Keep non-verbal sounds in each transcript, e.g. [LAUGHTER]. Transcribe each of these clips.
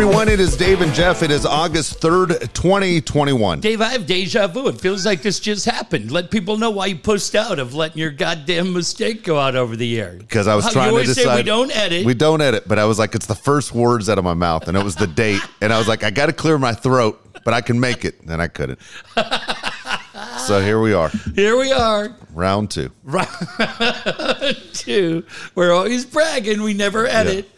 everyone. It is Dave and Jeff. It is August 3rd, 2021. Dave, I have deja vu. It feels like this just happened. Let people know why you pushed out of letting your goddamn mistake go out over the air. Because I was How- trying you to decide. say we don't edit. We don't edit, but I was like, it's the first words out of my mouth, and it was the [LAUGHS] date. And I was like, I got to clear my throat, but I can make it. And I couldn't. [LAUGHS] so here we are, Here we are, round two. round [LAUGHS] two. We're always bragging. We never edit.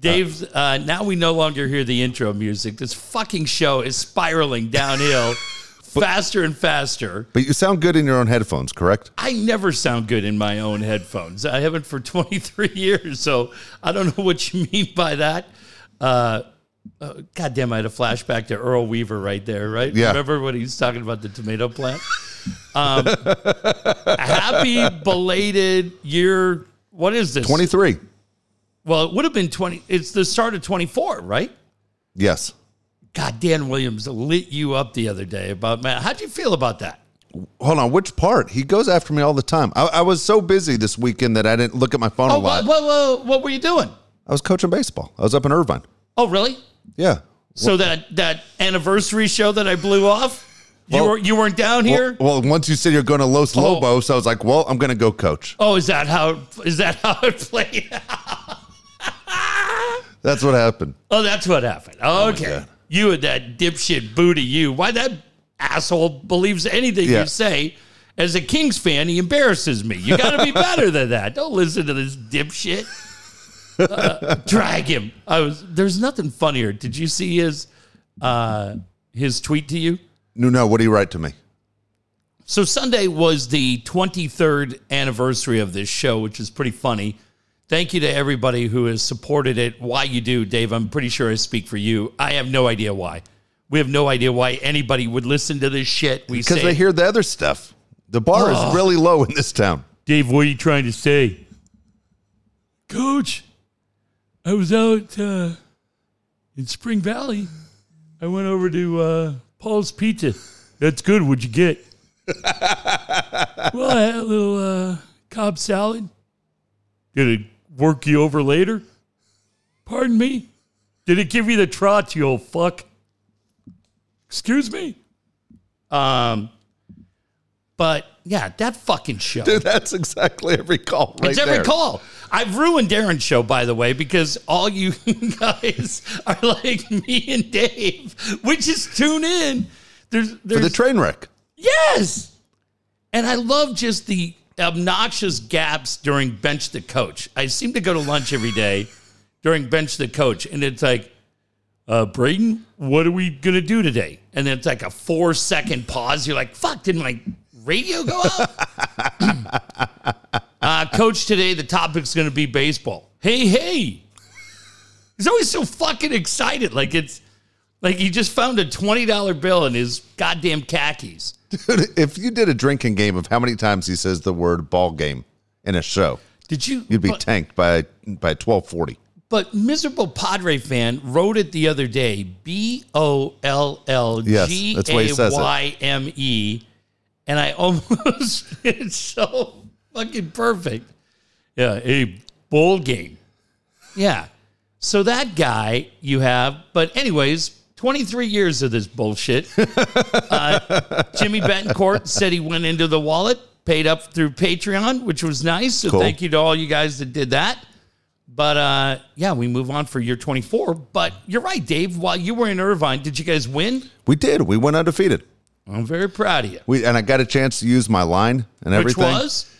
Dave's. Uh, now we no longer hear the intro music. This fucking show is spiraling downhill [LAUGHS] faster and faster. But you sound good in your own headphones, correct? I never sound good in my own headphones. I haven't for [LAUGHS] 23 years, so I don't know what you mean by that. Uh, uh, God damn, I had a flashback to Earl Weaver right there, right? Yeah. Remember when he was talking about the tomato plant? Um, [LAUGHS] happy belated year. What is this? 23. Well, it would have been 20. It's the start of 24, right? Yes. God, Dan Williams lit you up the other day about, man, how'd you feel about that? Hold on. Which part? He goes after me all the time. I, I was so busy this weekend that I didn't look at my phone a Oh, lot. what, what, what, were you doing? I was coaching baseball. I was up in Irvine. Oh, really? Yeah. So that that anniversary show that I blew off, you Well- were you weren't down here. Well, well, once you said you're going to Los oh. Lobos, I was like, well, I'm going to go coach. oh, is that how is that how it played? That's what happened. oh, that's what happened. Okay, God. you and that dipshit booty. You why that asshole believes anything Yeah. you say. As a Kings fan, he embarrasses me. You got to be better than that. Don't listen to this dipshit. Uh, drag him. I was. There's nothing funnier. Did you see his uh, his tweet to you? No, no. What do you write to me? So Sunday was the 23rd anniversary of this show, which is pretty funny. Thank you to everybody who has supported it. Why you do, Dave? I'm pretty sure I speak for you. I have no idea why. We have no idea why anybody would listen to this shit. We Because say, they hear the other stuff. The bar is really low in this town. Dave, what are you trying to say? Coach, I was out uh, in Spring Valley. I went over to uh, Paul's Pizza. That's good. What'd you get? [LAUGHS] well, I had a little uh, Cobb salad. Did it work you over later? Pardon me? Did it give you the trot, you old fuck? Excuse me? Um, but yeah, that fucking show. Dude, that's exactly every call right It's every there. call. I've ruined Darren's show, by the way, because all you [LAUGHS] guys are like me and Dave. We just tune in. There's, For there's the train wreck. yes, and I love just the obnoxious gaps during bench the coach. I seem to go to lunch every day during bench the coach, and it's like, uh, Braden, what are we gonna do today? And then it's like a four second pause. You're like, fuck, did my radio go out? [LAUGHS] uh, coach, today the topic's gonna be baseball. Hey, hey. He's always so fucking excited. Like it's like he just found a $20 bill in his goddamn khakis. Dude, if you did a drinking game of how many times he says the word ball game in a show, Did you? you'd be but, tanked by by 1240. but miserable Padre fan wrote it the other day. B O L L G that's the way he A. Y M E, and I [LAUGHS] almost it's so fucking perfect. Yeah, a bowl game. Yeah. So that guy you have, but anyways, 23 years of this bullshit. [LAUGHS] uh, Jimmy Betancourt said he went into the wallet, paid up through Patreon, which was nice. So Cool. thank you to all you guys that did that. But uh, yeah, we move on for year 24. But you're right, Dave. While you were in Irvine, did you guys win? We did. We went undefeated. I'm very proud of you. We and I got a chance to use my line and everything. Which was?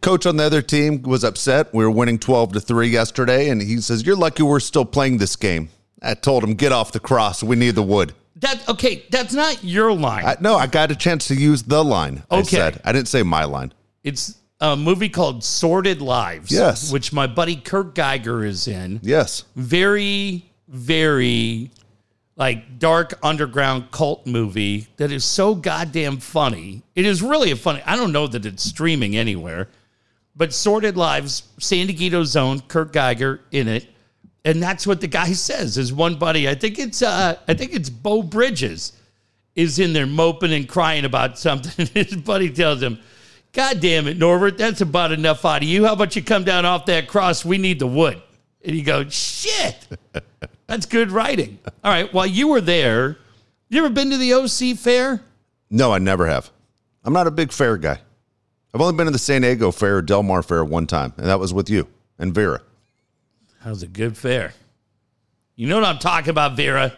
Coach on the other team was upset. We were winning 12 to 3 yesterday and he says, "You're lucky we're still playing this game." I told him, "Get off the cross. We need the wood." That okay, that's not your line. I, no, I got a chance to use the line. I Okay. said. I didn't say my line. it's a movie called Sordid Lives. Yes. Which my buddy Kirk Geiger is in. Yes. very, very like dark underground cult movie that is so goddamn funny. It is really a funny. I don't know that it's streaming anywhere, but Sordid Lives, San Diego Zone, Kirk Geiger in it, and that's what the guy says. Is one buddy, I think it's uh, I think it's Beau Bridges, is in there moping and crying about something. [LAUGHS] His buddy tells him. God damn it, Norbert, that's about enough out of you. How about you come down off that cross? We need the wood. And he goes, shit. That's good writing. All right. While you were there, you ever been to the OC fair? No, I never have. I'm not a big fair guy. I've only been to the San Diego Fair, Del Mar Fair one time, and that was with you and Vera. That was a good fair. You know what I'm talking about, Vera?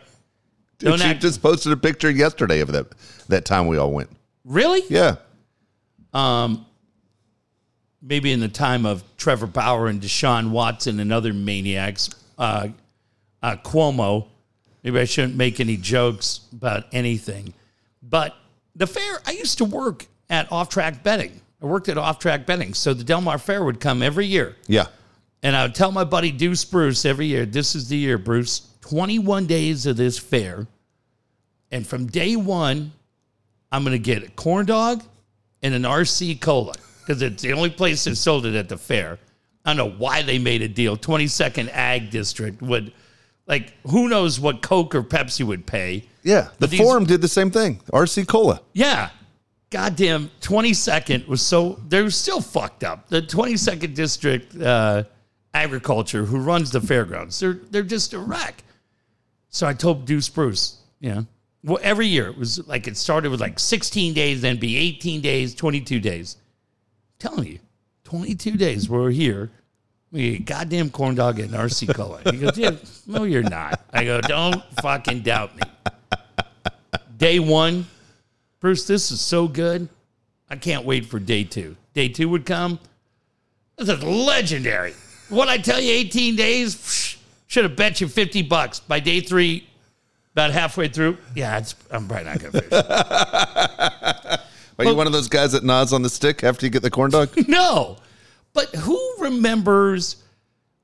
Dude, Don't she act- just posted a picture yesterday of that that time we all went. Really? Yeah. Um, Maybe in the time of Trevor Bauer and Deshaun Watson and other maniacs, uh, uh, Cuomo. Maybe I shouldn't make any jokes about anything. But the fair, I used to work at off track betting. I worked at off track betting. So the Del Mar Fair would come every year. Yeah. And I would tell my buddy Deuce Bruce every year, this is the year, Bruce, 21 days of this fair. And from day one, I'm going to get a corn dog and an RC cola because it's the only place that sold it at the fair. I don't know why they made a deal. 22nd Ag District would, like, who knows what Coke or Pepsi would pay. Yeah. The these- forum did the same thing. RC Cola. Yeah. Goddamn, 22nd was so, they're still fucked up. The 22nd District uh, Agriculture, who runs the fairgrounds, they're, they're just a wreck. So I told Deuce Bruce, know, well, every year it was like it started with like 16 days, then be 18 days, 22 days. I'm telling you, 22 days we're here. We goddamn corn dog and RC Cola. He goes, Yeah, no, you're not. I go, Don't fucking doubt me. Day one, Bruce, this is so good. I can't wait for day two. Day two would come. This is legendary. What I tell you, 18 days, should have bet you 50 bucks. By day three, about halfway through, yeah, it's, I'm probably not going to finish. [LAUGHS] Are you one of those guys that nods on the stick after you get the corn dog? [LAUGHS] no. But who remembers?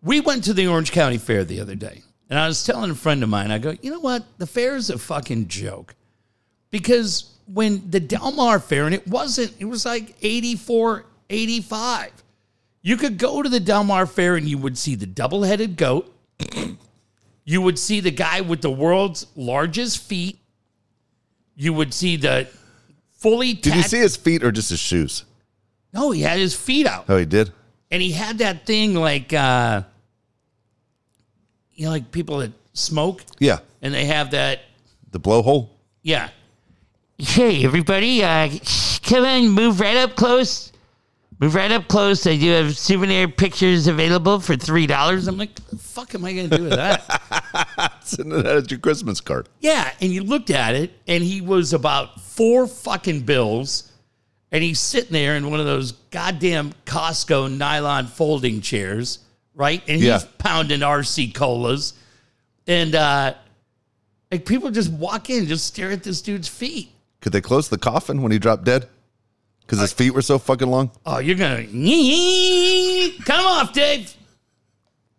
We went to the Orange County Fair the other day, and I was telling a friend of mine, I go, you know what? The fair is a fucking joke. Because when the Del Mar Fair, and it wasn't, it was like 84, 85. You could go to the Del Mar Fair and you would see the double headed goat. you would see the guy with the world's largest feet. You would see the fully Did you see his feet or just his shoes? No, he had his feet out. Oh, he did? And he had that thing like uh you know, like people that smoke Yeah. and they have that The blowhole? yeah. Hey everybody, uh come on, move right up close. Move right up close. I do have souvenir pictures available for three dollars. I'm like, the fuck am I gonna do with that? [LAUGHS] Send it out as your Christmas card. Yeah, and you looked at it, and he was about four fucking bills, and he's sitting there in one of those goddamn Costco nylon folding chairs, right? And he's Yeah. pounding RC colas, and uh, like people just walk in, and just stare at this dude's feet. Could they close the coffin when he dropped dead? Because his feet were so fucking long? Oh, you're gonna cut him off, Dave.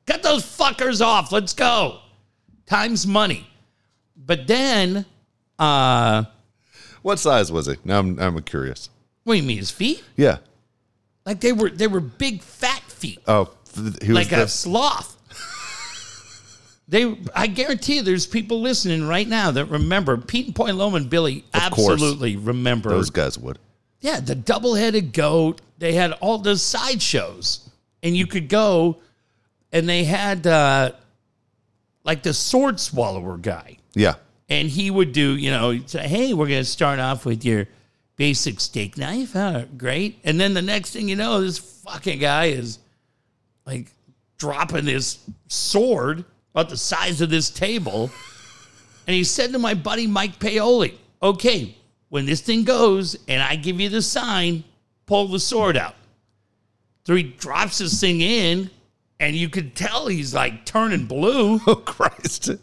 Cut those fuckers off. Let's go. Time's money. But then, uh, What size was he? Now I'm, I'm curious. what do you mean his feet? Yeah. Like they were they were big fat feet, Oh, th- he was like the, a sloth. they I guarantee you there's people listening right now that remember Pete and Point Loma and Billy Of course. absolutely remember those guys would. Yeah, the double-headed goat. They had all the sideshows, and you could go, and they had uh, like the sword swallower guy, Yeah. and he would do, you know, say, "Hey, we're going to start off with your basic steak knife. Oh, great!" And then the next thing you know, this fucking guy is like dropping this sword about the size of this table, and he said to my buddy Mike Paoli, "Okay, when this thing goes and I give you the sign, pull the sword out." So he drops this thing in, and you could tell he's like turning blue. [LAUGHS] Oh, Christ. And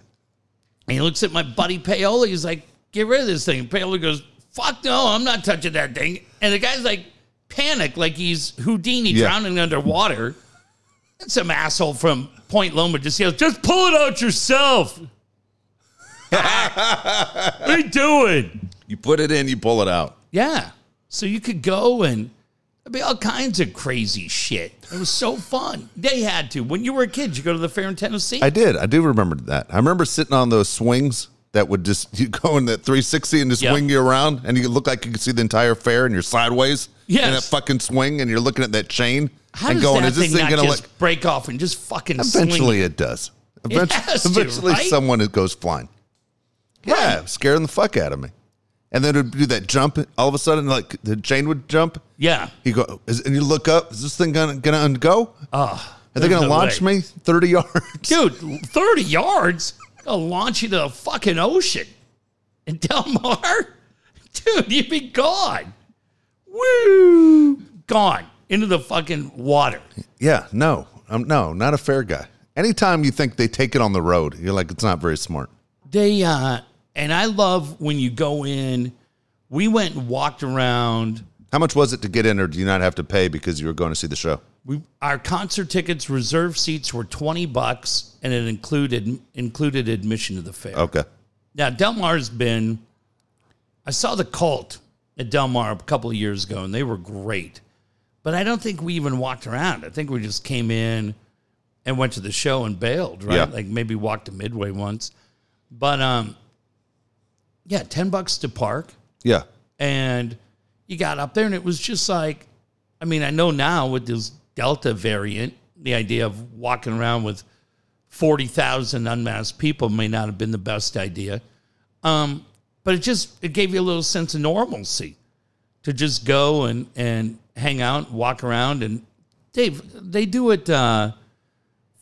he looks at my buddy Paoli. He's like, get rid of this thing. And Paoli goes, fuck no, I'm not touching that thing. And the guy's like, panic, like he's Houdini Yeah. drowning underwater. And some asshole from Point Loma just yells, just pull it out yourself. [LAUGHS] what are you doing? You put it in, you pull it out. Yeah. So you could go and there'd be all kinds of crazy shit. It was so fun. They had to. When you were a kid, you go to the fair in Tennessee. I did. I do remember that. I remember sitting on those swings that would just [LAUGHS] you go in that 360 and just Yeah. swing you around, and you look like you could see the entire fair, and you're sideways in Yes. that fucking swing, and you're looking at that chain How and going, "Is this thing thing gonna just look?" break off and just fucking swing? Eventually, it does. Eventually, has to, eventually right? someone goes flying. Yeah, scaring the fuck out of me. And then it'd do that jump. All of a sudden, like the chain would jump. Yeah. You go, is, and you look up. Is this thing gonna gonna go? Oh, Are they gonna no launch way. me thirty yards? Dude, 30 yards? I'll launch you to the fucking ocean. In Del Mar? Dude, you'd be gone. Woo! Gone into the fucking water. Yeah, no, um, no, not a fair guy. Anytime you think they take it on the road, you're like, it's not very smart. They, uh, and I love when you go in. We went and walked around. How much was it to get in, or do you not have to pay because you were going to see the show? We, our concert tickets, reserve seats were 20 bucks, and it included included admission to the fair. Okay. Now, Del Mar's been. I saw the cult at Del Mar a couple of years ago, and they were great. But I don't think we even walked around. I think we just came in and went to the show and bailed, right? Yeah. Like maybe walked to Midway once. But um, yeah, ten bucks to park, Yeah. and you got up there, and it was just like, I mean, I know now with this Delta variant, the idea of walking around with forty thousand unmasked people may not have been the best idea. Um, but it just it gave you a little sense of normalcy to just go and and hang out, walk around, and Dave, they do it uh,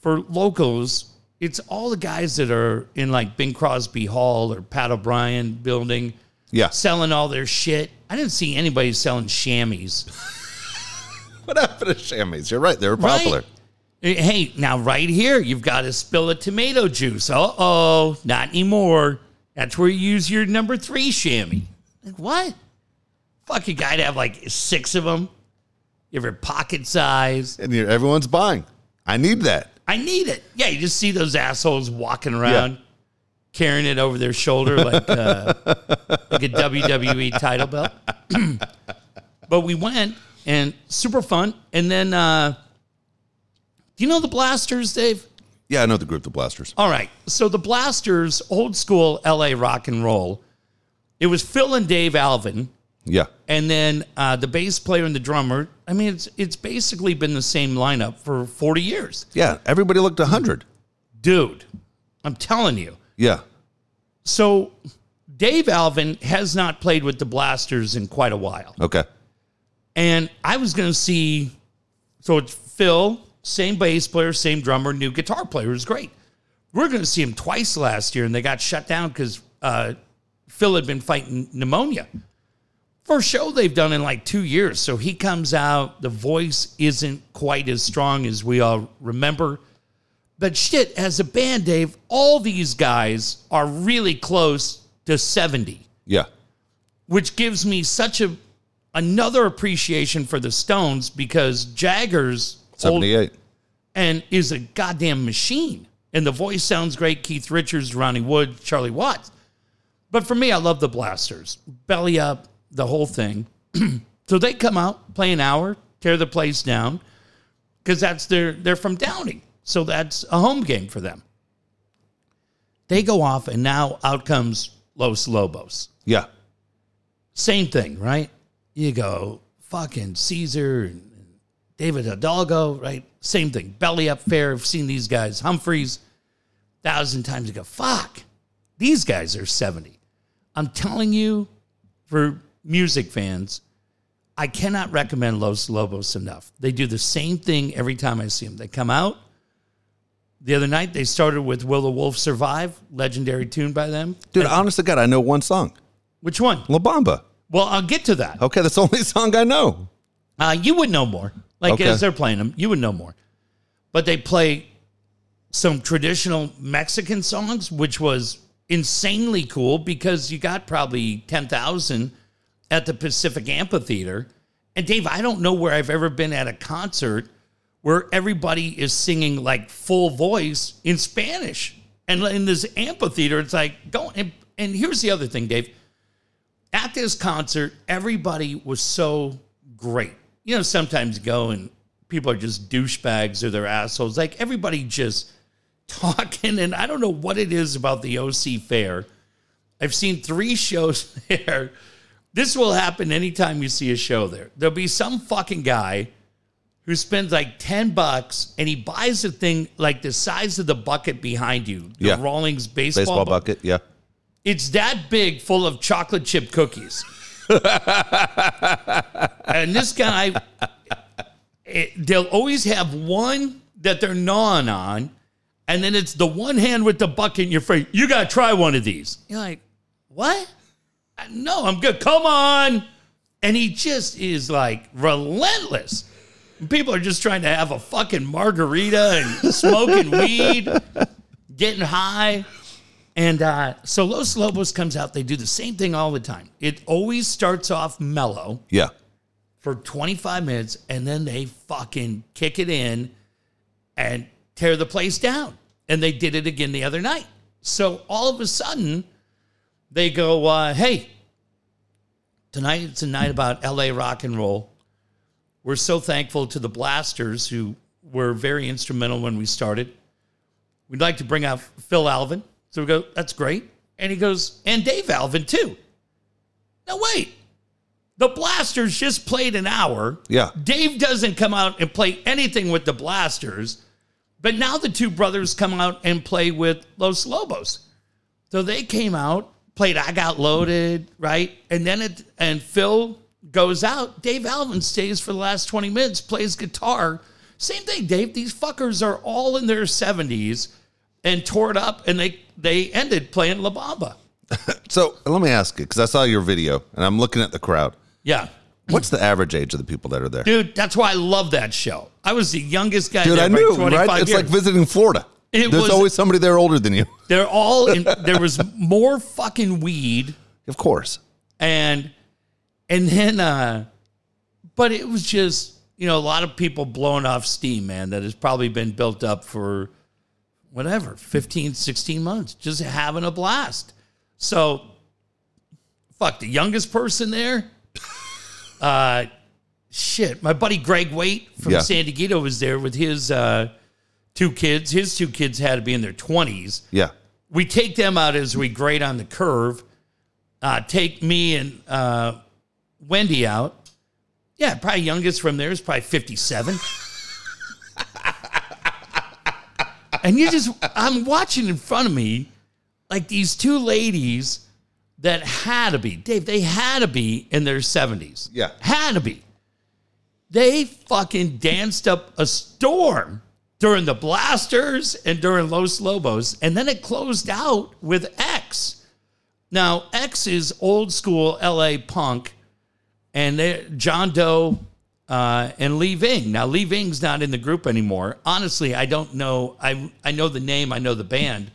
for locals. It's all the guys that are in like Bing Crosby Hall or Pat O'Brien building Yeah. selling all their shit. I didn't see anybody selling chamois. [LAUGHS] What happened to chamois? You're right. They were Right? popular. Hey, now right here, you've got a spill of tomato juice. Uh oh, not anymore. That's where you use your number three chamois. Like, what? Fuck, you got to have like six of them. You have your pocket size. And you're, everyone's buying. I need that. I need it. Yeah, you just see those assholes walking around, Yeah. carrying it over their shoulder like uh, [LAUGHS] like a WWE title belt. [CLEARS THROAT] but we went and super fun. And then, uh, do you know the Blasters, Dave? Yeah, I know the group, the Blasters. All right. So the Blasters, old school LA rock and roll. It was Phil and Dave Alvin, Yeah. and then uh, the bass player and the drummer. I mean, it's it's basically been the same lineup for forty years, Yeah. Everybody looked 100. dude. I'm telling you. Yeah. So Dave Alvin has not played with the Blasters in quite a while. Okay. And I was going to see, so it's Phil, same bass player, same drummer, new guitar player. It was great. We are going to see him twice last year, and they got shut down because uh, Phil had been fighting pneumonia. First show they've done in like two years. So he comes out, the voice isn't quite as strong as we all remember. But shit, as a band, Dave, all these guys are really close to 70 Yeah. which gives me such a another appreciation for the Stones because Jagger's old 78. and is a goddamn machine. And the voice sounds great. Keith Richards, Ronnie Wood, Charlie Watts. But for me, I love the Blasters. Belly up, the whole thing. [CLEARS THROAT] so they come out, play an hour, tear the place down, because that's their they're from Downey. So that's a home game for them. They go off, and now out comes Los Lobos. Yeah. Same thing, right? You go fucking Cesar and David Hidalgo, right? Same thing. Belly up fair. I've seen these guys. Humphreys, thousand times. You go, fuck. These guys are 70. I'm telling you, for music fans, I cannot recommend Los Lobos enough. They do the same thing every time I see them. They come out. The other night, they started with Will the Wolf Survive, legendary tune by them. Dude, honest to God, I know one song. Which one? La Bamba. Well, I'll get to that. Okay, that's the only [LAUGHS] song I know. Uh, you would know more. Like Okay. as they're playing them, you would know more. But they play some traditional Mexican songs, which was insanely cool because you got probably 10,000 at the Pacific Amphitheater. And Dave, I don't know where I've ever been at a concert where everybody is singing like full voice in Spanish. And in this amphitheater, it's like, go. And, and here's the other thing, Dave at this concert, everybody was so great. You know, sometimes go and people are just douchebags or they're assholes. Like everybody just [LAUGHS] talking, and I don't know what it is about the OC Fair. I've seen three shows [LAUGHS] there. This will happen anytime you see a show there. There'll be some fucking guy who spends like 10 bucks and he buys a thing like the size of the bucket behind you, the Yeah. Rawlings baseball, Baseball bu- bucket. Yeah. It's that big full of chocolate chip cookies. [LAUGHS] and this guy, it, they'll always have one that they're gnawing on, and then it's the one hand with the bucket in your face. You got to try one of these. You're like, what? No, I'm good. Come on. And he just is like relentless. People are just trying to have a fucking margarita and [LAUGHS] smoking weed, getting high. And uh, so Los Lobos comes out. They do the same thing all the time. It always starts off mellow Yeah. for 25 minutes and then they fucking kick it in and tear the place down. And they did it again the other night. So all of a sudden, they go, uh, hey, tonight it's a night about LA rock and roll. We're so thankful to the Blasters who were very instrumental when we started. We'd like to bring out Phil Alvin. So we go, that's great. And he goes, and Dave Alvin too. Now, wait. The Blasters just played an hour. Yeah. Dave doesn't come out and play anything with the Blasters, but now the two brothers come out and play with Los Lobos. So they came out, played I Got Loaded, right? And then it and Phil goes out. Dave Alvin stays for the last 20 minutes, plays guitar. Same thing, Dave. These fuckers are all in their 70s and tore it up and they they ended playing La Bamba. [LAUGHS] So let me ask you, because I saw your video and I'm looking at the crowd. Yeah. What's the average age of the people that are there? Dude, that's why I love that show. I was the youngest guy Dude, there I knew, 25 right? It's years. like visiting Florida. It There's was- always somebody there older than you. They're all in [LAUGHS] there was more fucking weed Of course. and and then uh but it was just you know a lot of people blowing off steam man that has probably been built up for whatever 15 16 months just having a blast so fuck the youngest person there [LAUGHS] uh shit my buddy greg waite from Yeah. san diego was there with his uh two kids his two kids had to be in their 20s Yeah. we take them out as we grade on the curve. Uh, take me and uh, Wendy out. Yeah, probably youngest from there is probably 57. [LAUGHS] and you just, I'm watching in front of me like these two ladies that had to be, Dave, they had to be in their 70s. Yeah. Had to be. They fucking danced up a storm during the Blasters and during Los Lobos. And then it closed out with X. Now, X is old school LA punk, and John Doe uh, and Lee Ving. Now, Lee Ving's not in the group anymore. Honestly, I don't know. I, I know the name, I know the band,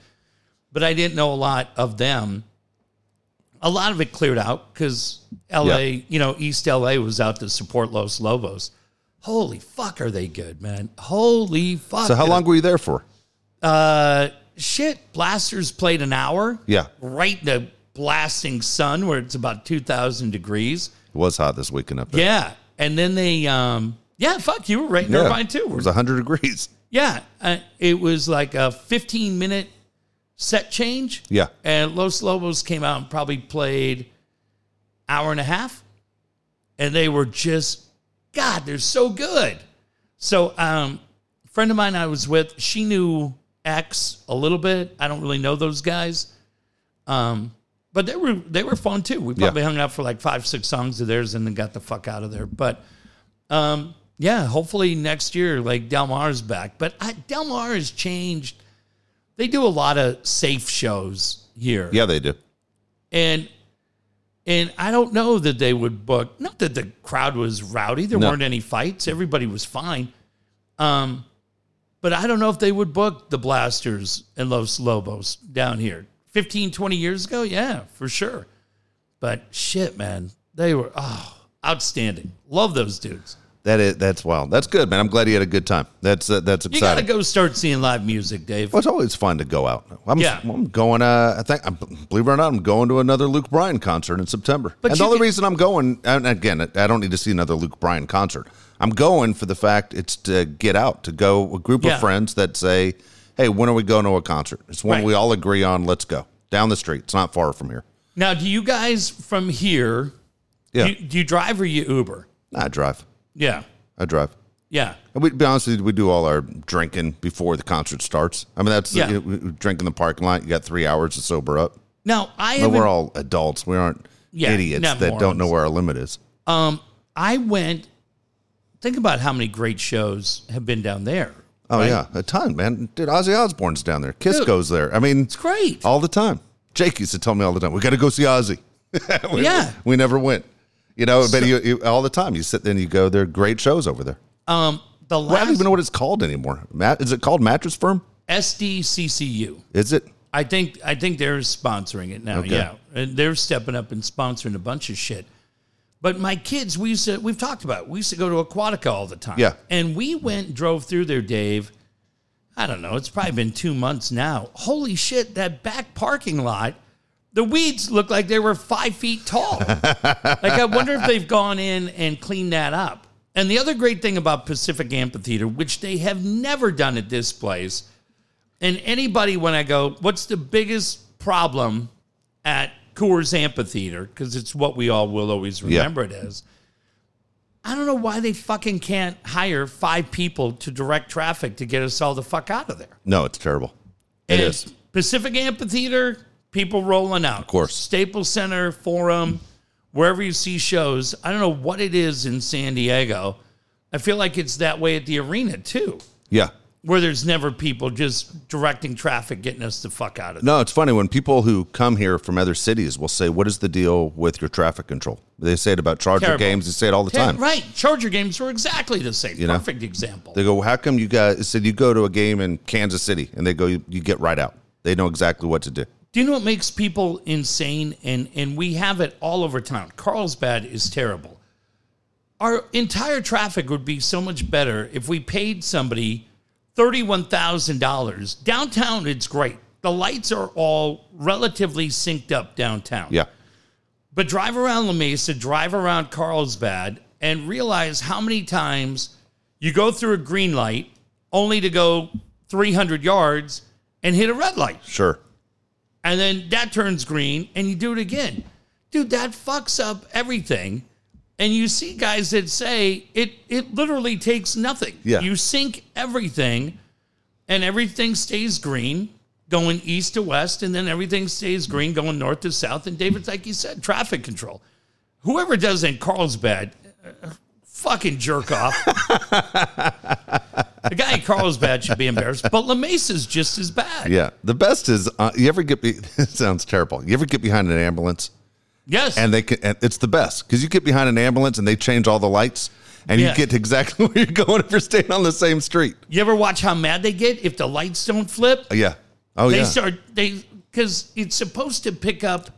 but I didn't know a lot of them. A lot of it cleared out because LA, Yeah. you know, East LA was out to support Los Lobos. Holy fuck, are they good, man? Holy fuck. So how long were you there for? Uh, shit. Blasters played an hour. Yeah. Right in the blasting sun where it's about 2,000 degrees. It was hot this weekend up there. Yeah. And then they, um, yeah, fuck, you were right in Yeah. Irvine too. It was 100 degrees. Yeah. Uh, it was like a 15 minute set change. Yeah. And Los Lobos came out and probably played hour and a half. And they were just, God, they're so good. So, um, a friend of mine I was with, she knew X a little bit. I don't really know those guys. Um, but they were they were fun too. We Yeah. probably hung out for like five, six songs of theirs and then got the fuck out of there. But um, yeah, hopefully next year, like Del Mar's back. But I, Del Mar has changed. They do a lot of safe shows here. Yeah, they do. And and I don't know that they would book. Not that the crowd was rowdy. There No. weren't any fights. Everybody was fine. Um, but I don't know if they would book the Blasters and Los Lobos down here. 15, 20 years ago, yeah, for sure. But shit, man, they were oh outstanding. Love those dudes. That is that's wild. That's good, man. I'm glad you had a good time. That's uh, that's exciting. You got to go start seeing live music, Dave. Well, it's always fun to go out. I'm, Yeah. I'm going. Uh, I think, I'm, believe it or not, I'm going to another Luke Bryan concert in September. But and the only can- reason I'm going, and again, I don't need to see another Luke Bryan concert. I'm going for the fact it's to get out, to go a group Yeah. of friends that say, "Hey, when are we going to a concert?" It's one Right. we all agree on. Let's go down the street. It's not far from here. Now, do you guys from here? Yeah, Do, you, do you drive or you Uber? I drive. Yeah. I drive. Yeah. And we, to be honest with you, we do all our drinking before the concert starts. I mean, that's Yeah. you know, drink in the parking lot. You got three hours to sober up. Now I But haven't. we're all adults. We aren't Yeah, idiots not that don't know where our limit is. um, I went. Think about how many great shows have been down there. Oh right? yeah, a ton, man. Dude, Ozzy Osbourne's down there. Kiss Dude. goes there. I mean, It's great. all the time. Jake used to tell me all the time, "We got to go see Ozzy." [LAUGHS] we, Yeah. we never went. You know, but you, you, all the time you sit there and you go. There are great shows over there. Um, the Well, I don't even know what it's called anymore. Matt, is it called Mattress Firm? SDCCU. Is it? I think I think they're sponsoring it now. Okay. Yeah, and they're stepping up and sponsoring a bunch of shit. But my kids, we used to we've talked about. It. We used to go to Aquatica all the time. Yeah. and we went and drove through there, Dave. I don't know. It's probably been two months now. Holy shit! That back parking lot, the weeds look like they were five feet tall. like I wonder if they've gone in and cleaned that up. And the other great thing about Pacific Amphitheater, which they have never done at this place, and anybody, when I go, what's the biggest problem at Coors Amphitheater? Because it's what we all will always remember it as. I don't know why they fucking can't hire five people to direct traffic to get us all the fuck out of there. No, it's terrible. It And is. Pacific Amphitheater, people rolling out. Of course. Staples Center, Forum, wherever you see shows. I don't know what it is in San Diego. I feel like it's that way at the arena too, Yeah. where there's never people just directing traffic, getting us the fuck out of there. No, it's funny when people who come here from other cities will say, "What is the deal with your traffic control?" They say it about Charger Terrible. games. They say it all the time. Right. Charger games were exactly the same. You know? Perfect example. They go, "How come you guys said you go to a game in Kansas City?" And they go, "You, you get right out." They know exactly what to do. Do you know what makes people insane? And and we have it all over town. Carlsbad is terrible. Our entire traffic would be so much better if we paid somebody thirty-one thousand dollars. Downtown, it's great. The lights are all relatively synced up downtown. Yeah. But drive around La Mesa, drive around Carlsbad, and realize how many times you go through a green light only to go 300 yards and hit a red light Sure. And then that turns green and you do it again. Dude, that fucks up everything. And you see guys that say it it literally takes nothing. Yeah. You sync everything and everything stays green going east to west and then everything stays green going north to south and David's like you said traffic control. Whoever does in Carlsbad uh, fucking jerk off. [LAUGHS] the guy in Carlsbad should be embarrassed, but La Mesa's just as bad. Yeah. The best is uh, you ever get be- [LAUGHS] it sounds terrible. You ever get behind an ambulance Yes. and they can and it's the best because you get behind an ambulance and they change all the lights and Yeah. you get to exactly [LAUGHS] where you're going if you're staying on the same street. You ever watch how mad they get if the lights don't flip? Yeah. Oh They yeah. start they because it's supposed to pick up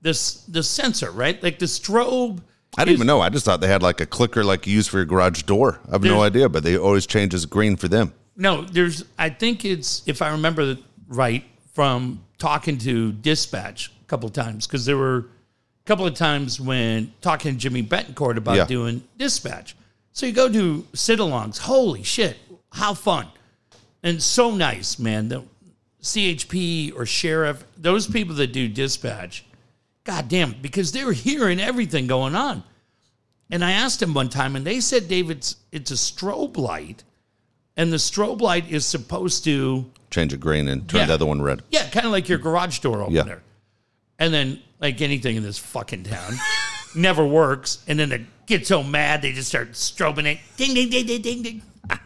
this the sensor, right? Like the strobe. I didn't even know. I just thought they had like a clicker like you use for your garage door. I have no idea, but they always changes green for them. No, there's. I think it's if I remember right from talking to dispatch a couple of times because there were a couple of times when talking to Jimmy Betancourt about Yeah. doing dispatch. So you go to sit-alongs. Holy shit, how fun and so nice, man. The CHP or sheriff, those people that do dispatch, god damn, because they're hearing everything going on. And I asked them one time, and they said, David, it's, it's a strobe light, and the strobe light is supposed to, Change a green and turn Yeah. the other one red. yeah, kind of like your garage door opener. Yeah. And then, like anything in this fucking town, [LAUGHS] never works. And then they get so mad they just start strobing it. Ding, ding, ding, ding, ding, ding. [LAUGHS]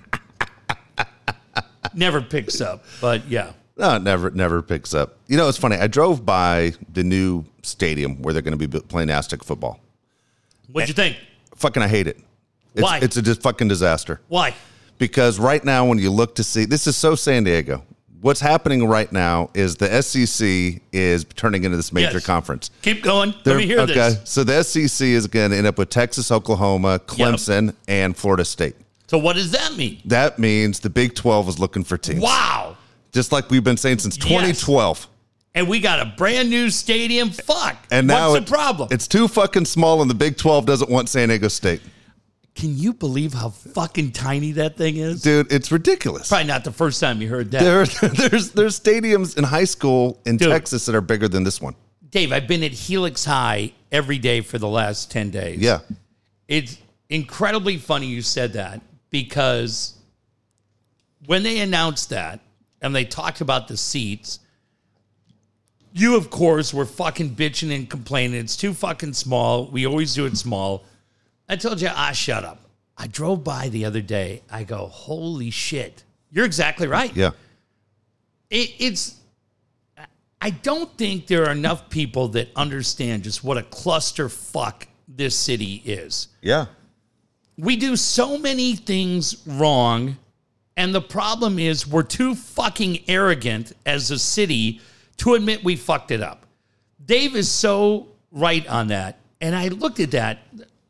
never picks up. But yeah. No, it never never picks up. You know, it's funny. I drove by the new stadium where they're going to be playing Aztec football. What'd you think? Fucking, I hate it. It's, Why? It's a just fucking disaster. Why? because right now when you look to see this is so San Diego. What's happening right now is the SEC is turning into this major Yes. conference. Keep going. Let me hear this. okay, this. so the SEC is going to end up with Texas, Oklahoma, Clemson, and Florida State. So what does that mean? That means the Big 12 is looking for teams. Wow. Just like we've been saying since 2012. And we got a brand new stadium. Fuck. And now What's it- the problem? It's too fucking small, and the Big 12 doesn't want San Diego State. Can you believe how fucking tiny that thing is? Dude, it's ridiculous. Probably not the first time you heard that. There, [LAUGHS] there's there's stadiums in high school in Dude. Texas that are bigger than this one. Dave, I've been at Helix High every day for the last 10 days. Yeah. It's incredibly funny you said that because when they announced that and they talked about the seats, you of course were fucking bitching and complaining. It's too fucking small. We always do it small. I told you, ah, shut up. I drove by the other day. I go, holy shit. You're exactly right. Yeah. It, it's. I don't think there are enough people that understand just what a clusterfuck this city is. Yeah. We do so many things wrong, and the problem is we're too fucking arrogant as a city to admit we fucked it up. Dave is so right on that. And I looked at that.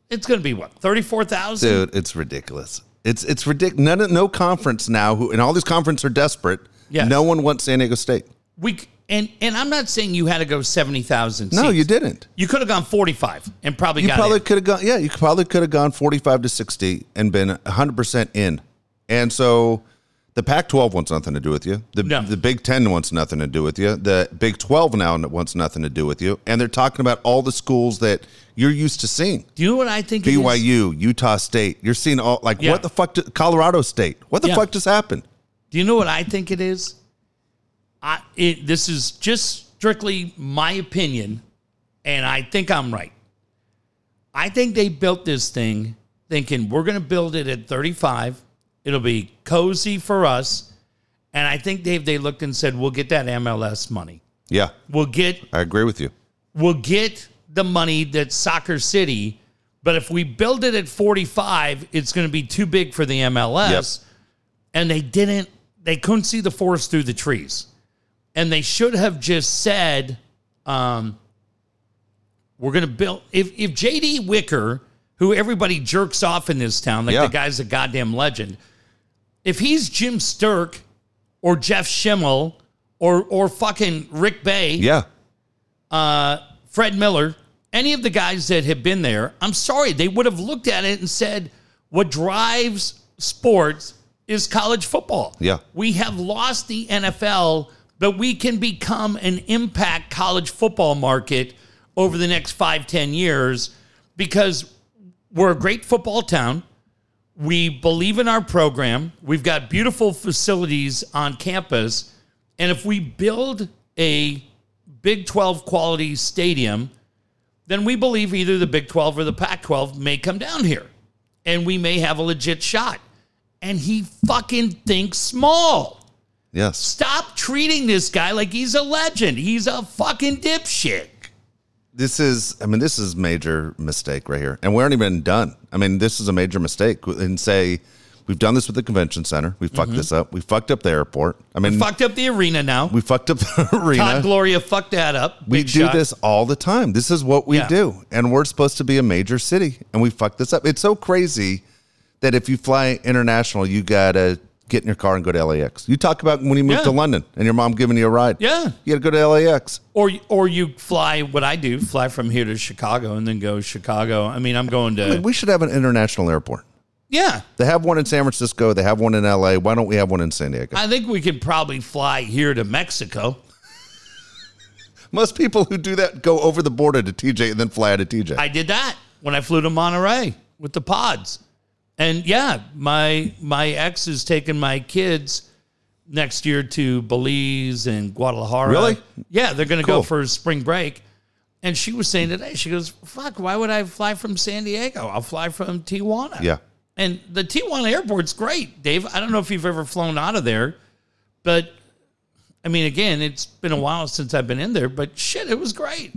It's going to be what, 34,000? Dude, it's ridiculous. It's it's ridiculous. None, no conference now, who and all these conferences are desperate. Yes. No one wants San Diego State. We and and I'm not saying you had to go 70,000 No, you didn't. You could have gone 45 and probably You probably could have gone. Yeah, you probably could have gone forty-five to sixty and been hundred percent in. And so, the Pac-12 wants nothing to do with you. The No. the Big Ten wants nothing to do with you. The Big Twelve now wants nothing to do with you. And they're talking about all the schools that you're used to seeing. Do you know what I think it is? BYU, Utah State. You're seeing all like Yeah. what the fuck? Did, Colorado State. What the Yeah. fuck just happened? Do you know what I think it is? I it, this is just strictly my opinion, and I think I'm right. I think they built this thing thinking we're going to build it at 35. It'll be cozy for us, and I think Dave they looked and said we'll get that MLS money. Yeah, We'll get I agree with you. we'll get the money that's Soccer City, but if we build it at 45, it's going to be too big for the MLS. And they didn't, they couldn't see the forest through the trees. And they should have just said, um, we're going to build, if, if JD Wicker, who everybody jerks off in this town, like Yeah. the guy's a goddamn legend, if he's Jim Sterk or Jeff Schemmel or, or fucking Rick Bay, Yeah, uh, Fred Miller, any of the guys that have been there, I'm sorry, they would have looked at it and said, what drives sports is college football. Yeah. We have lost the NFL, but we can become an impact college football market over the next five, ten years because we're a great football town. We believe in our program. We've got beautiful facilities on campus. And if we build a Big 12 quality stadium, then we believe either the Big 12 or the Pac 12 may come down here and we may have a legit shot. And he fucking thinks small. yes. Stop treating this guy like he's a legend. He's a fucking dipshit. This is, I mean, this is major mistake right here, and we aren't even done. I mean, this is a major mistake. And say we've done this with the convention center. We fucked mm-hmm. this up. We fucked up the airport. I mean, Fucked up the arena now. we fucked up [LAUGHS] the arena. Todd Gloria fucked that up. we do shot. this all the time. This is what we Yeah. do. And we're supposed to be a major city and we fucked this up. It's so crazy that if you fly international, you got to get in your car and go to LAX. You talk about when you moved Yeah. to London and your mom giving you a ride. Yeah. You got to go to LAX. Or or you fly what I do, fly from here to Chicago and then go Chicago. I mean, I'm going to I mean, we should have an international airport. Yeah. They have one in San Francisco. They have one in LA. Why don't we have one in San Diego? I think we could probably fly here to Mexico. Most people who do that go over the border to TJ and then fly out of TJ. I did that when I flew to Monterey with the pods. And yeah, my my ex is taking my kids next year to Belize and Guadalajara. Really? Yeah, they're going to Cool. go for spring break. And she was saying today, she goes, "Fuck, why would I fly from San Diego? I'll fly from Tijuana." yeah. And the Tijuana airport's great, Dave. I don't know if you've ever flown out of there, but I mean, again, it's been a while since I've been in there, but shit, it was great.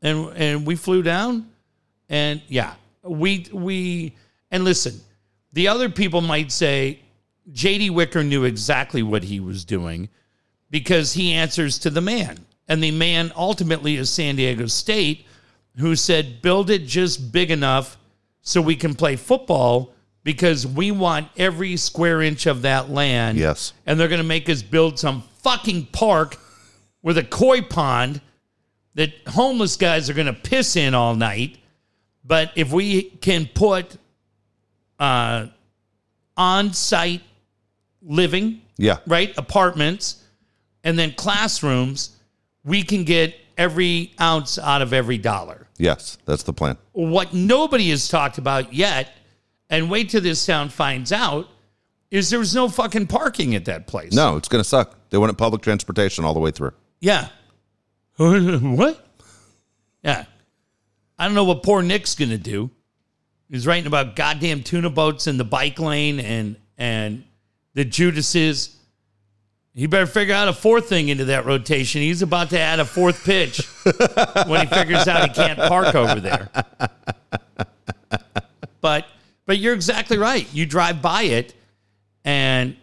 And and we flew down, and yeah, we we and listen, the other people might say J.D. Wicker knew exactly what he was doing because he answers to the man, and the man ultimately is San Diego State, who said build it just big enough so we can play football because we want every square inch of that land. Yes. And they're going to make us build some fucking park with a koi pond that homeless guys are going to piss in all night. But if we can put uh, on site living, Yeah. right? Apartments, and then classrooms, we can get every ounce out of every dollar Yes. That's the plan. what nobody has talked about yet, and wait till this town finds out, is there was no fucking parking at that place. No, it's going to suck. They wanted public transportation all the way through. Yeah. [LAUGHS] what? Yeah. I don't know what poor Nick's gonna do. He's writing about goddamn tuna boats in the bike lane and and the Judases. He better figure out a fourth thing into that rotation. He's about to add a fourth pitch [LAUGHS] when he figures out he can't park over there. But but you're exactly right. You drive by it, and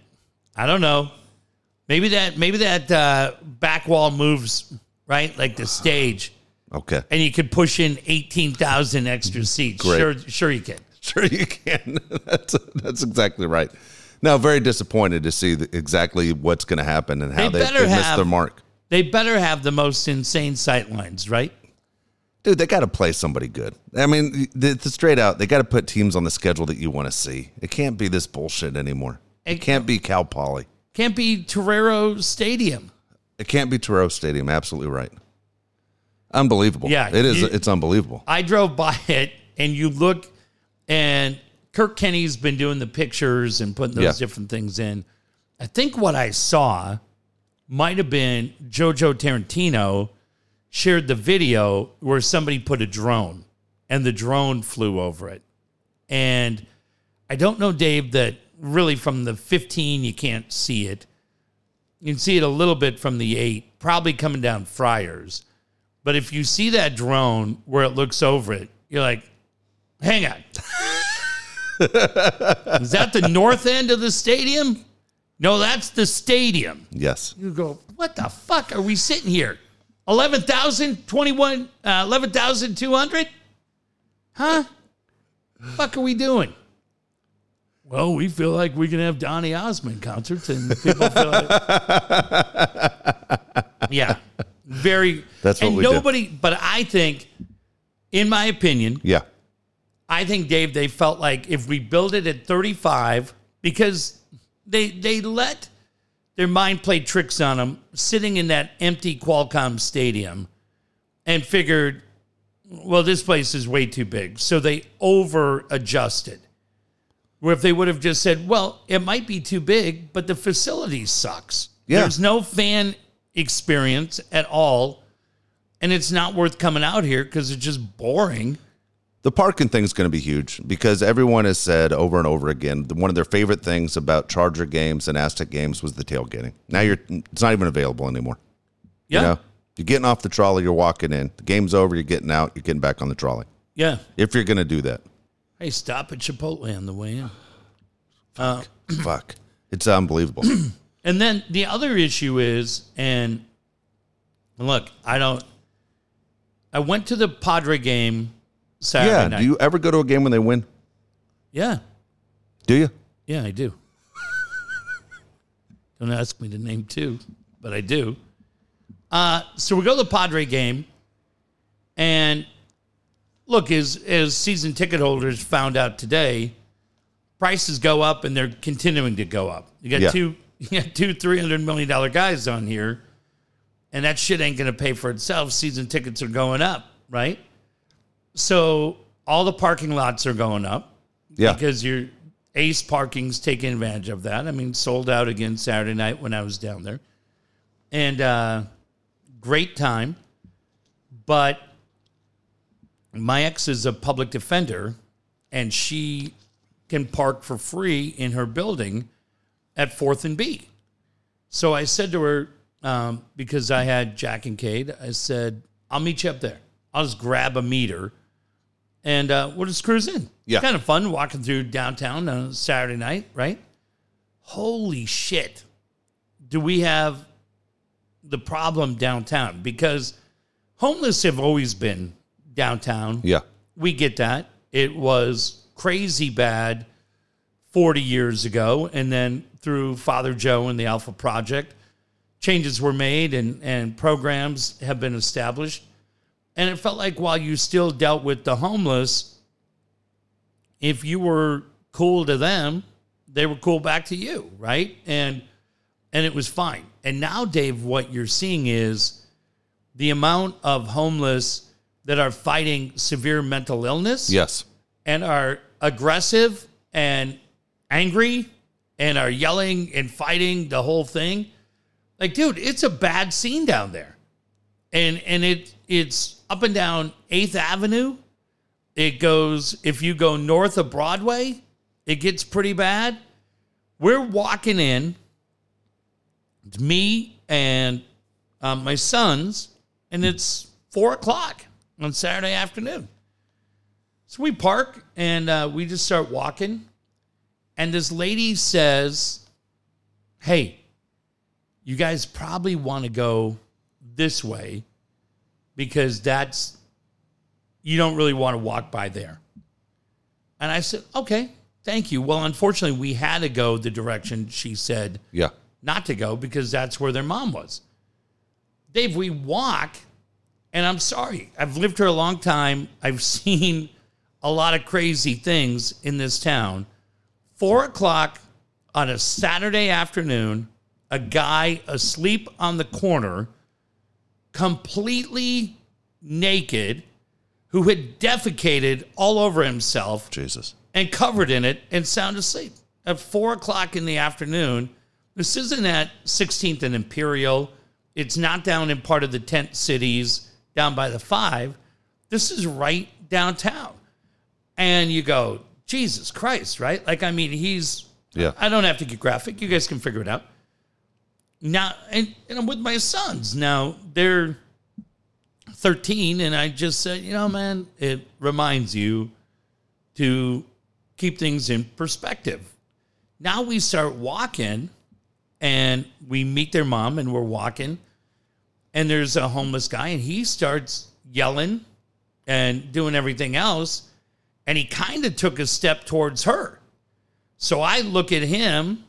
I don't know. Maybe that maybe that uh, back wall moves right, like the stage, Okay. and you could push in eighteen thousand extra seats. Great. Sure, sure you can. Sure, you can. [LAUGHS] that's that's exactly right. Now, very disappointed to see the, exactly what's going to happen and how They they, they missed their mark. They better have the most insane sight lines, right? Dude, they got to play somebody good. I mean, the, the straight out, they got to put teams on the schedule that you want to see. It can't be this bullshit anymore. It It- can't be Cal Poly. Can't be Torero Stadium. It can't be Torero Stadium. Absolutely right. Unbelievable. Yeah, it is. you- it's unbelievable. I drove by it, and you look, and Kirk Kenney's been doing the pictures and putting those Yeah. different things in. I think what I saw might have been Jojo Tarantino shared the video where somebody put a drone, and the drone flew over it. And I don't know, Dave, that really from the 15 you can't see it. You can see it a little bit from the 8, probably coming down Friars. But if you see that drone where it looks over it, you're like, hang on. [LAUGHS] Is that the north end of the stadium? No, that's the stadium. Yes. You go, what the fuck are we sitting here? 11,000, 21, uh, 11,200? Huh? fuck are we doing? Well, we feel like we can have Donny Osmond concerts and people feel like. [LAUGHS] yeah. Very. That's what and we nobody, but I think, in my opinion, Yeah. I think Dave, they felt like if we build it at 35, because they they let their mind play tricks on them, sitting in that empty Qualcomm stadium, and figured, well, this place is way too big, so they over adjusted. Where if they would have just said, well, it might be too big, but the facility sucks. Yeah. There's no fan experience at all, and it's not worth coming out here because it's just boring. The parking thing is going to be huge because everyone has said over and over again that one of their favorite things about Charger games and Aztec games was the tailgating. Now you're it's not even available anymore. Yeah. You know, you're getting off the trolley, you're walking in. The game's over, you're getting out, you're getting back on the trolley. Yeah. If you're going to do that, Hey, stop at Chipotle on the way in. fuck, it's unbelievable. [CLEARS THROAT] And then the other issue is, and look, I don't. I went to the Padre game Saturday yeah. night. Do you ever go to a game when they win? yeah, Do you? yeah, I do. [LAUGHS] don't ask me to name two, but I do. Uh, so we go to the Padre game, and look, as as season ticket holders found out today, prices go up and they're continuing to go up. You got Yeah. two, [LAUGHS] you got two three hundred million dollar guys on here, and that shit ain't gonna pay for itself. Season tickets are going up, right? So all the parking lots are going up Yeah. because your Ace Parking's taking advantage of that. I mean, sold out again Saturday night when I was down there, and uh, great time. But my ex is a public defender, and she can park for free in her building at Fourth and B. So I said to her, um, because I had Jack and Cade, I said, I'll meet you up there. I'll just grab a meter and uh, we'll just cruise in. Yeah. Kind of fun walking through downtown on a Saturday night, right? Holy shit. Do we have the problem downtown? Because homeless have always been downtown. Yeah. We get that. It was crazy bad 40 years ago. And then through Father Joe and the Alpha Project, changes were made and, and programs have been established. And it felt like while you still dealt with the homeless, if you were cool to them, they were cool back to you, right? And and it was fine. And now, Dave, what you're seeing is the amount of homeless that are fighting severe mental illness Yes. and are aggressive and angry and are yelling and fighting the whole thing. Like, dude, it's a bad scene down there. And and it it's up and down 8th Avenue. It goes if you go north of Broadway, it gets pretty bad. We're walking in. It's me and um, my sons, and it's four o'clock on Saturday afternoon. So we park and uh, we just start walking. And this lady says, Hey, you guys probably want to go this way because that's, you don't really want to walk by there. And I said, Okay, thank you. Well, unfortunately, we had to go the direction she said Yeah. not to go because that's where their mom was. Dave, we walk, and I'm sorry, I've lived here a long time. I've [LAUGHS] seen a lot of crazy things in this town. Four o'clock on a Saturday afternoon, a guy asleep on the corner, completely naked, who had defecated all over himself Jesus. and covered in it and sound asleep at four o'clock in the afternoon. This isn't at 16th and Imperial. It's not down in part of the tent cities down by the five. This is right downtown. And you go, Jesus Christ, right? Like, I mean, he's, Yeah. I don't have to get graphic. You guys can figure it out. Now, and, and I'm with my sons. Now, they're 13, and I just said, you know, man, it reminds you to keep things in perspective. Now we start walking and we meet their mom and we're walking and there's a homeless guy and he starts yelling and doing everything else and he kind of took a step towards her. So I look at him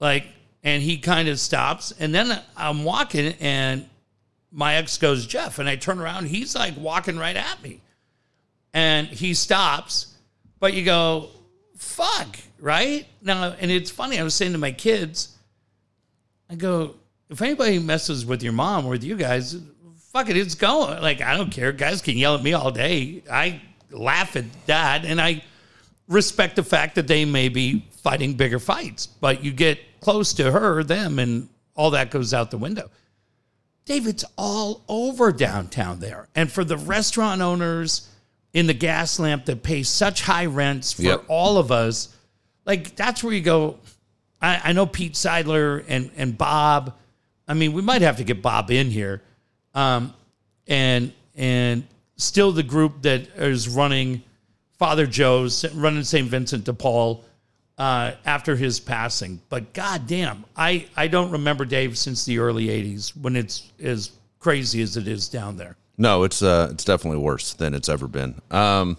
like and he kind of stops and then I'm walking and my ex goes, "Jeff." And I turn around, he's like walking right at me. And he stops, but you go, "Fuck." Right? Now, and it's funny. I was saying to my kids, I go, if anybody messes with your mom or with you guys, fuck it, it's going. Like, I don't care. Guys can yell at me all day. I laugh at that. And I respect the fact that they may be fighting bigger fights, but you get close to her, them, and all that goes out the window. David's all over downtown there. And for the restaurant owners in the gas lamp that pay such high rents for Yep. all of us, like that's where you go. I, I know Pete Seidler and, and Bob. I mean, we might have to get Bob in here. Um, and and still the group that is running Father Joe's running St. Vincent de Paul uh, after his passing. But goddamn, I I don't remember Dave since the early '80s when it's as crazy as it is down there. No, it's uh, it's definitely worse than it's ever been. Um,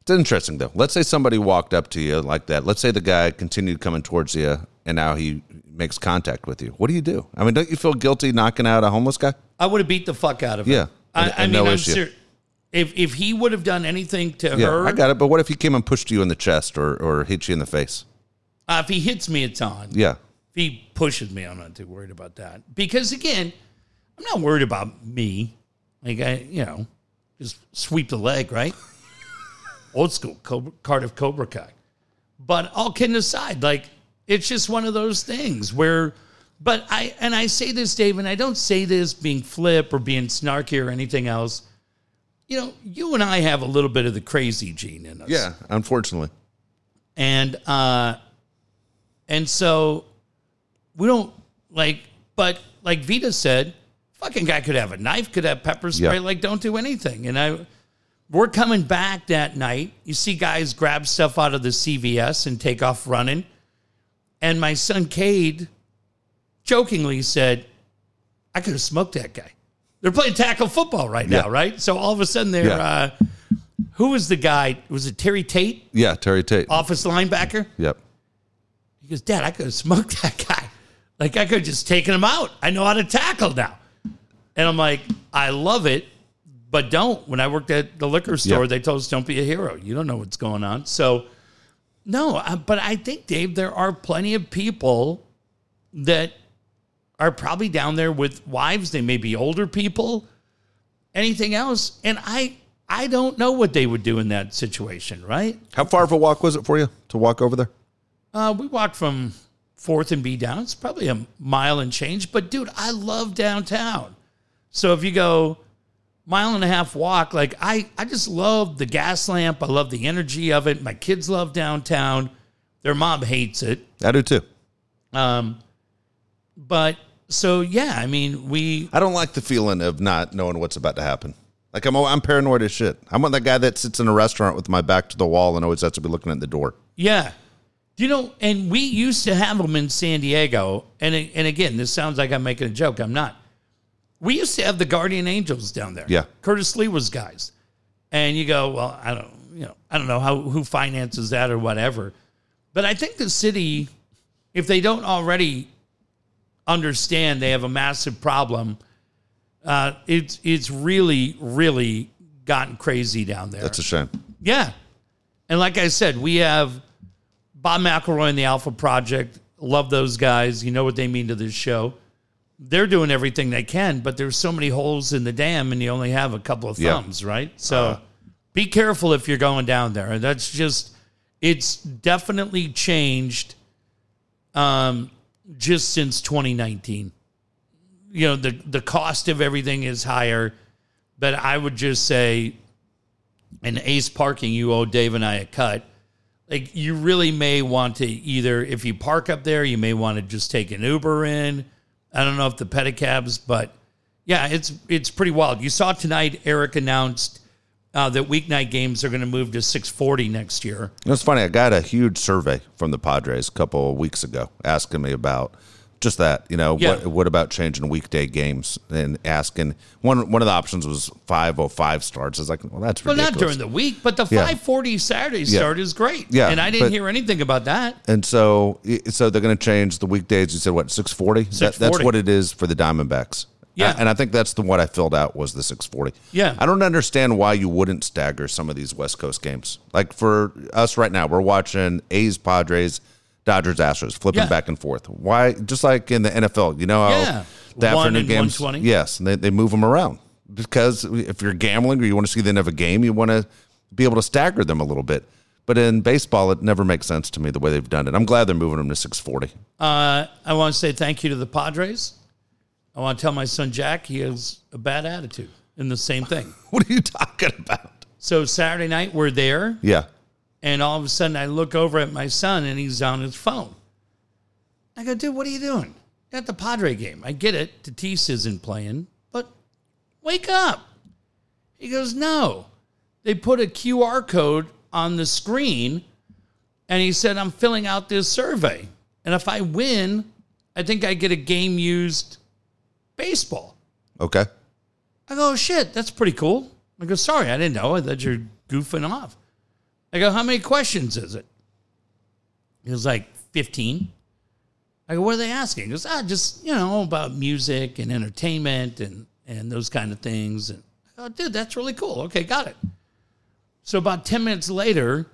it's interesting though. Let's say somebody walked up to you like that. Let's say the guy continued coming towards you, and now he makes contact with you. What do you do? I mean, don't you feel guilty knocking out a homeless guy? I would have beat the fuck out of him. Yeah, I, I mean, no I'm issue. ser- If if he would have done anything to Yeah, her, I got it. But what if he came and pushed you in the chest or or hit you in the face? uh, if he hits me, it's on. Yeah, If he pushes me, I'm not too worried about that. Because again, I'm not worried about me. Like I, you know, just sweep the leg, right? [LAUGHS] Old school Cobra, Cardiff Cobra Kai. But all kidding aside, like it's just one of those things where. But I and I say this, Dave, and I don't say this being flip or being snarky or anything else. You know, you and I have a little bit of the crazy gene in us yeah. Unfortunately, and uh and so we don't like but like vita said fucking guy could have a knife could have pepper spray Yeah. like don't do anything and i we're coming back that night you see guys grab stuff out of the cvs and take off running and my son cade jokingly said i could have smoked that guy they're playing tackle football right now Yeah. right so all of a sudden they're Yeah. uh who was the guy was it terry tate yeah. Terry Tate. office linebacker. Yep. He goes, Dad, I could have smoked [LAUGHS] that guy. Like I could have just taken him out. I know how to tackle now. And I'm like, I love it, but don't. When I worked at the liquor store, Yeah. they told us don't be a hero. You don't know what's going on. So, no, uh, but I think Dave, there are plenty of people that are probably down there with wives. They may be older people, anything else. And I, I don't know what they would do in that situation, right? How far of a walk was it for you to walk over there? Uh, we walked from Fourth and B down. It's probably a mile and change, but dude, I love downtown. So if you go mile and a half walk, like I, I just love the gas lamp. I love the energy of it. My kids love downtown. Their mom hates it. I do too. Um, but so yeah, I mean, we I don't like the feeling of not knowing what's about to happen. Like I'm, I'm paranoid as shit. I'm that guy that sits in a restaurant with my back to the wall and always has to be looking at the door. Yeah. You know, and we used to have them in San Diego. And and again, this sounds like I'm making a joke. I'm not. We used to have the Guardian Angels down there. Yeah. Curtis Sliwa's guys. And you go, well, I don't, you know, I don't know how who finances that or whatever. But I think the city, if they don't already understand they have a massive problem, uh, it's it's really, really gotten crazy down there. That's a shame. Yeah. And like I said, we have Bob McElroy and the Alpha Project. Love those guys. You know what they mean to this show. They're doing everything they can, but there's so many holes in the dam and you only have a couple of Yeah. thumbs, right? So be careful if you're going down there. That's just it's definitely changed um just since 2019. You know, the the cost of everything is higher, but I would just say and Ace Parking, you owe Dave and I a cut. Like you really may want to either, if you park up there, you may want to just take an Uber in. I don't know if the pedicabs, but yeah, it's it's pretty wild. You saw tonight, Eric announced uh, that weeknight games are going to move to 640 next year. It was funny. I got a huge survey from the Padres a couple of weeks ago asking me about just that. You know, Yeah. what what about changing weekday games and asking one one of the options was five oh five starts. I was like, well, that's Well, ridiculous. not during the week, but the Yeah. 540 Saturday Yeah. start is great. Yeah, and I didn't but- hear anything about that. and so so they're going to change the weekdays. You said what six forty? That, that's what it is for the Diamondbacks. Yeah. and I think that's the what I filled out was the six forty. Yeah. I don't understand why you wouldn't stagger some of these West Coast games. Like for us right now, we're watching A's, Padres, Dodgers, Astros, flipping Yeah. back and forth. Why? Just like in the NFL, you know how Yeah. the One afternoon games. Yes, and they, they move them around because if you're gambling or you want to see the end of a game, you want to be able to stagger them a little bit. But in baseball, it never makes sense to me the way they've done it. I'm glad they're moving them to 640. Uh, I want to say thank you to the Padres. I want to tell my son Jack he has a bad attitude in the same thing. [LAUGHS] What are you talking about? So Saturday night we're there, Yeah. and all of a sudden I look over at my son and he's on his phone. I go, dude, what are you doing? You're at the Padre game. I get it. Tatis isn't playing, but wake up. He goes, no. They put a QR code on the screen, and he said, I'm filling out this survey. And if I win, I think I get a game used baseball. Okay. I go, oh, shit, that's pretty cool. I go, sorry, I didn't know. I thought you're goofing off. I go, how many questions is it? He was like, 15. I go, what are they asking? He goes, ah, just, you know, about music and entertainment and, and those kind of things. And I go, dude, that's really cool. Okay, got it. So about 10 minutes later,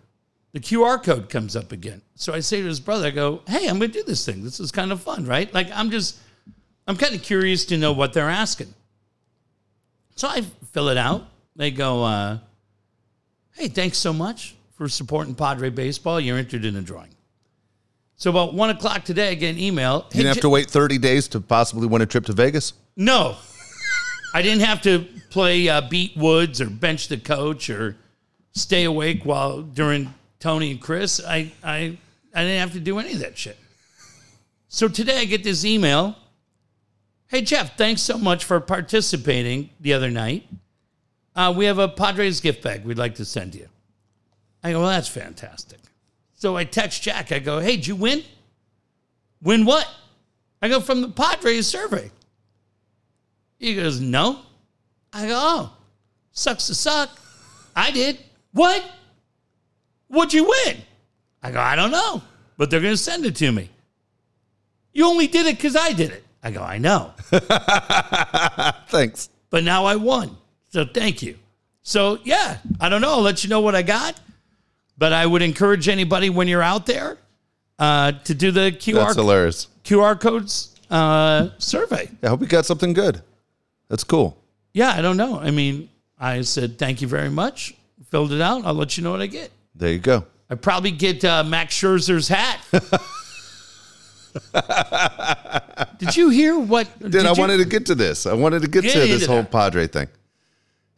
the QR code comes up again. So I say to his brother, I go, hey, I'm going to do this thing. This is kind of fun, right? Like, I'm just, I'm kind of curious to know what they're asking. So I fill it out. They go, uh, hey, thanks so much for supporting Padre Baseball. You're entered in a drawing. So about one o'clock today, I get an email. You didn't have to wait 30 days to possibly win a trip to Vegas? No, I didn't have to play uh, beat Woods or bench the coach or stay awake while during Tony and Chris. I I I didn't have to do any of that shit. So today I get this email. Hey Jeff, thanks so much for participating the other night. Uh, we have a Padres gift bag we'd like to send you. I go, well, that's fantastic. So I text Jack. I go, hey, did you win? Win what? I go from the Padres survey. He goes, no. I go, oh, sucks to suck. I did. What? What'd you win? I go, I don't know, but they're going to send it to me. You only did it because I did it. I go, I know, [LAUGHS] Thanks. but now I won. So thank you. So yeah, I don't know. I'll let you know what I got, but I would encourage anybody when you're out there uh, to do the QR That's hilarious. QR codes uh, survey. I hope you got something good. That's cool. Yeah, I don't know. I mean, I said, thank you very much. Filled it out. I'll let you know what I get. There you go. I probably get uh, Max Scherzer's hat. [LAUGHS] [LAUGHS] did you hear what? Did, I you- wanted to get to this. I wanted to get Get to this whole that. Padre thing.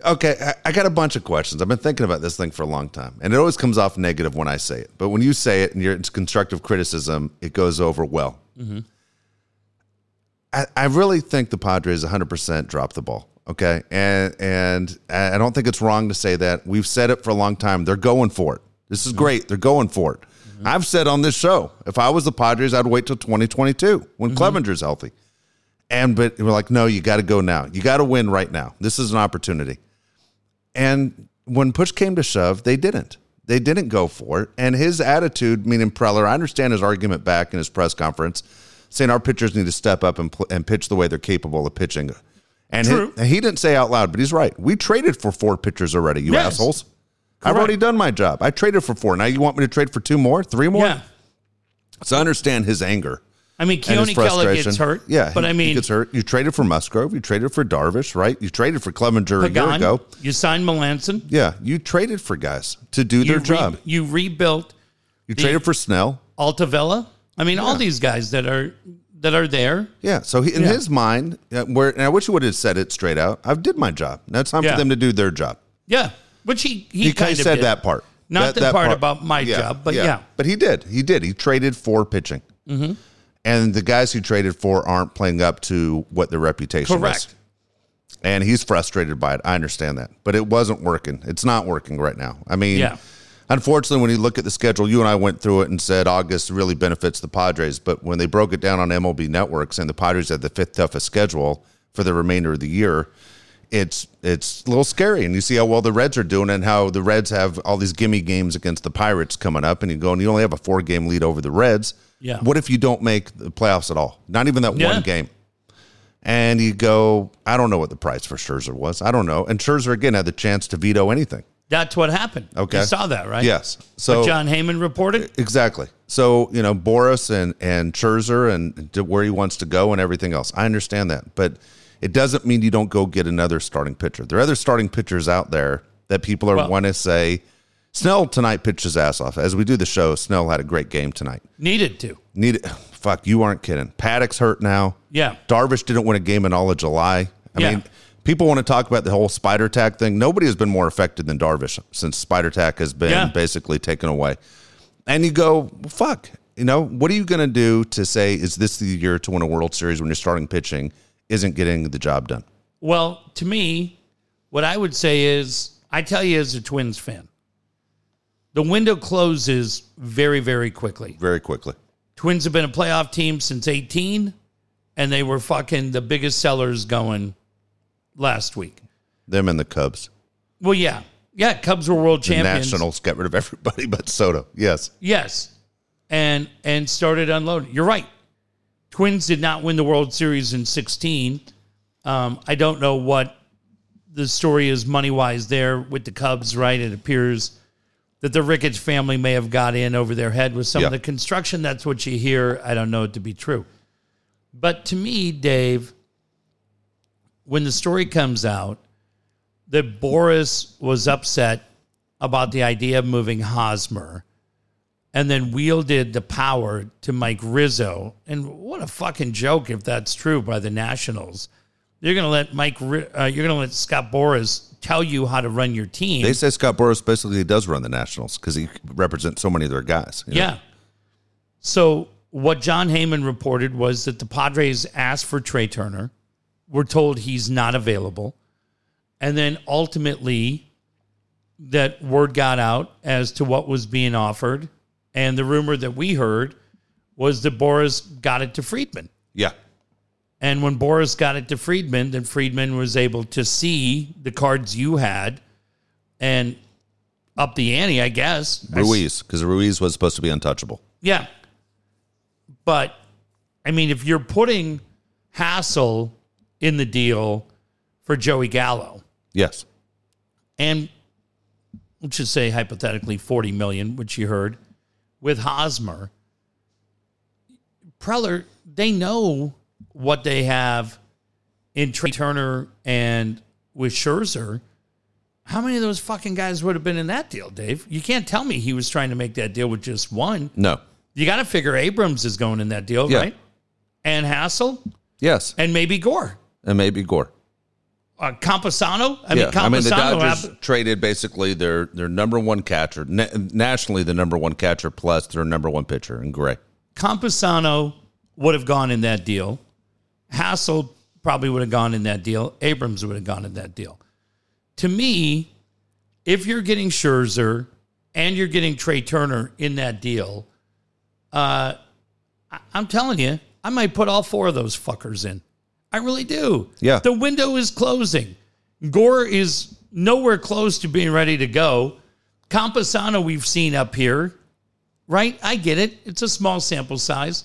Okay, I, I got a bunch of questions. I've been thinking about this thing for a long time, and it always comes off negative when I say it. But when you say it and you're, it's constructive criticism, it goes over well. Mm-hmm. I, I really think the Padres 100% dropped the ball. Okay, and and I don't think it's wrong to say that. We've said it for a long time. They're going for it. This Mm-hmm. is great. They're going for it. I've said on this show, if I was the Padres, I'd wait till 2022 when Mm-hmm. Clevinger's healthy. And but we're like, no, you got to go now. You got to win right now. This is an opportunity. And when push came to shove, they didn't. They didn't go for it. And his attitude, meaning Preller, I understand his argument back in his press conference, saying our pitchers need to step up and, pl- and pitch the way they're capable of pitching. And he, he didn't say out loud, but he's right. We traded for four pitchers already, you Yes. assholes. I've already done my job. I traded for four. Now you want me to trade for two more, three more? Yeah. So I understand his anger. I mean, Keone Kela gets hurt. Yeah, But he- I he mean, gets hurt. You traded for Musgrove. You traded for Darvish, right? You traded for Clevinger a year ago. you signed Melancon. Yeah, you traded for guys to do You, their re- job. you rebuilt You traded for Snell. Altavilla. I mean, all these guys that are that are there. Yeah, so he, in Yeah. his mind, uh, where and I wish he would have said it straight out. I've did my job. Now it's time Yeah. for them to do their job. Yeah, which he he, He, kind of said did. that part. Not That- the that part about my job, but yeah. But he did. He did. He traded for pitching. Mm-hmm. And the guys he traded for aren't playing up to what their reputation Correct. is. And he's frustrated by it. I understand that. But it wasn't working. It's not working right now. I mean, Yeah. unfortunately, when you look at the schedule, you and I went through it and said August really benefits the Padres. But when they broke it down on MLB networks and the Padres had the fifth toughest schedule for the remainder of the year, it's it's a little scary. And you see how well the Reds are doing and how the Reds have all these gimme games against the Pirates coming up. And you go and you only have a four game lead over the Reds. Yeah. What if you don't make the playoffs at all? Not even that Yeah. one game. And you go, I don't know what the price for Scherzer was. I don't know. And Scherzer again had the chance to veto anything. That's what happened. Okay. you saw that, right? Yes. So What Jon Heyman reported. exactly. So you know Boras and and Scherzer and to where he wants to go and everything else. I understand that, but it doesn't mean you don't go get another starting pitcher. There are other starting pitchers out there that people are Well- want to say. Snell tonight pitched his ass off. As we do the show, Snell had a great game tonight. Needed to. Need fuck you aren't kidding. Paddock's hurt now. Yeah. Darvish didn't win a game in all of July. I Yeah. mean, people want to talk about the whole spider tack thing. Nobody has been more affected than Darvish since spider tack has been Yeah. basically taken away. And you go, well, fuck. You know, what are you going to do to say, is this the year to win a World Series when you're starting pitching isn't getting the job done? Well, to me, what I would say is, I tell you as a Twins fan, the window closes very, very quickly. Very quickly. Twins have been a playoff team since 18, and they were fucking the biggest sellers going last week. Them and the Cubs. Well, yeah. Yeah, Cubs were world The champions. Nationals got rid of everybody [LAUGHS] but Soto. Yes. Yes. And and started unloading. You're right. Twins did not win the World Series in 16. Um, I don't know what the story is money wise there with the Cubs, right? It appears that the Ricketts family may have got in over their head with some Yeah. of the construction. That's what you hear. I don't know it to be true. But to me, Dave, when the story comes out that Boras was upset about the idea of moving Hosmer and then wielded the power to Mike Rizzo. And what a fucking joke if that's true by the Nationals. You're going to let Mike, uh, you're going to let Scott Boras tell you how to run your team. They say Scott Boras basically does run the Nationals because he represents so many of their guys. you know? Yeah. So what Jon Heyman reported was that the Padres asked for Trey Turner, were told he's not available, and then ultimately that word got out as to what was being offered, and the rumor that we heard was that Boras got it to Friedman. Yeah. And when Boras got it to Friedman, then Friedman was able to see the cards you had and up the ante, I guess. Ruiz, because Ruiz was supposed to be untouchable. yeah. But I mean, if you're putting Hassell in the deal for Joey Gallo Yes. and let's just say hypothetically 40 million, which you heard with Hosmer, Preller, they know what they have in Trey Turner and with Scherzer. How many of those fucking guys would have been in that deal, Dave? You can't tell me he was trying to make that deal with just one. No. You got to figure Abrams is going in that deal, Yeah. right? And Hassell Yes. and maybe Gore. And maybe Gore. Uh, Campusano? I yeah. mean, Campusano. I mean, the Dodgers hap- traded basically their, their number one catcher, na- nationally the number one catcher plus their number one pitcher in Gray. Campusano would have gone in that deal. Hassell probably would have gone in that deal. Abrams would have gone in that deal. To me, if you're getting Scherzer and you're getting Trey Turner in that deal, uh, I- I'm telling you, I might put all four of those fuckers in. I really do. Yeah. The window is closing. Gore is nowhere close to being ready to go. Campusano, we've seen up here, right? I get it. It's a small sample size.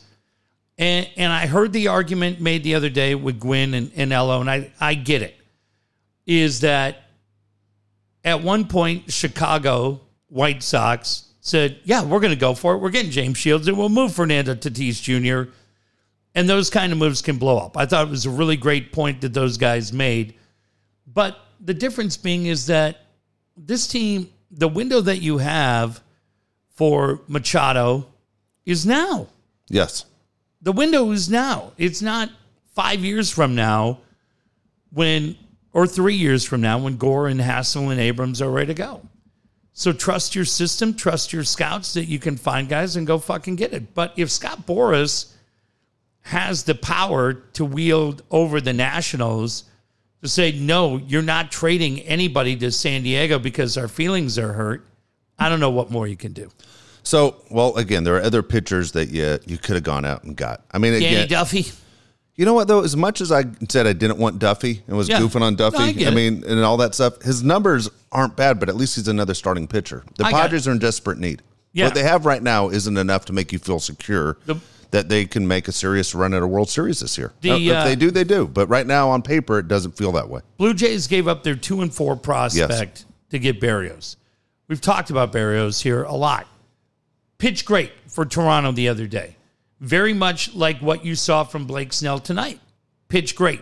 And, and I heard the argument made the other day with Gwynn and, and Ello, and I, I get it. Is that at one point, Chicago White Sox said, Yeah, we're going to go for it. We're getting James Shields and we'll move Fernando Tatis Jr. And those kind of moves can blow up. I thought it was a really great point that those guys made. But the difference being is that this team, the window that you have for Machado is now. Yes. The window is now. It's not five years from now when, or three years from now when Gore and Hassell and Abrams are ready to go. So trust your system, trust your scouts that you can find guys and go fucking get it. But if Scott Boras has the power to wield over the Nationals to say, no, you're not trading anybody to San Diego because our feelings are hurt, I don't know what more you can do. So, well, again, there are other pitchers that you you could have gone out and got. I mean, Danny again, Duffy. you know what though? As much as I said I didn't want Duffy and was Yeah. goofing on Duffy, No, I it. mean, and all that stuff, his numbers aren't bad, but at least he's another starting pitcher. The I Padres are in desperate need. Yeah. What they have right now isn't enough to make you feel secure The- that they can make a serious run at a World Series this year. The, if uh, they do, they do. But right now, on paper, it doesn't feel that way. Blue Jays gave up their two and four prospect to get Berríos. We've talked about Berríos here a lot. Pitched great for Toronto the other day. Very much like what you saw from Blake Snell tonight. Pitched great.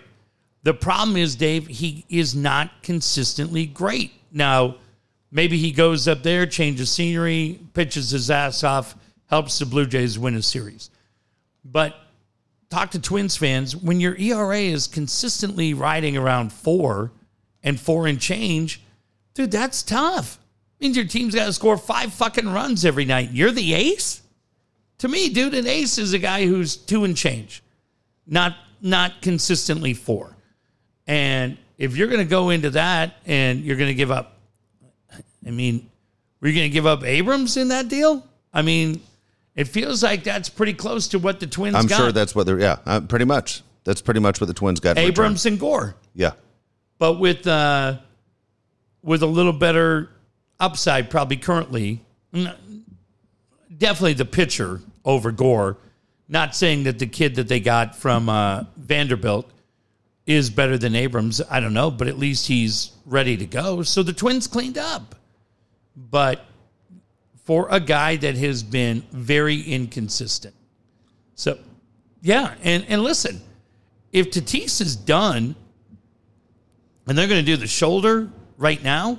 The problem is, Dave, he is not consistently great. Now, maybe he goes up there, changes scenery, pitches his ass off, helps the Blue Jays win a series. But talk to Twins fans when your ERA is consistently riding around four and four and change, dude, that's tough. Means your team's got to score five fucking runs every night. You're the ace. To me, dude, an ace is a guy who's two and change, not not consistently four. And if you're going to go into that and you're going to give up, I mean, were you going to give up Abrams in that deal? I mean, it feels like that's pretty close to what the Twins got. I'm got. sure that's what they're. Yeah, uh, pretty much. That's pretty much what the Twins got. Abrams and Gore, Yeah. but with uh, with a little better upside, probably currently. N- Definitely the pitcher over Gore. Not saying that the kid that they got from uh, Vanderbilt is better than Abrams. I don't know, but at least he's ready to go. So the Twins cleaned up. But for a guy that has been very inconsistent. So, yeah. And, and listen, if Tatis is done and they're going to do the shoulder right now,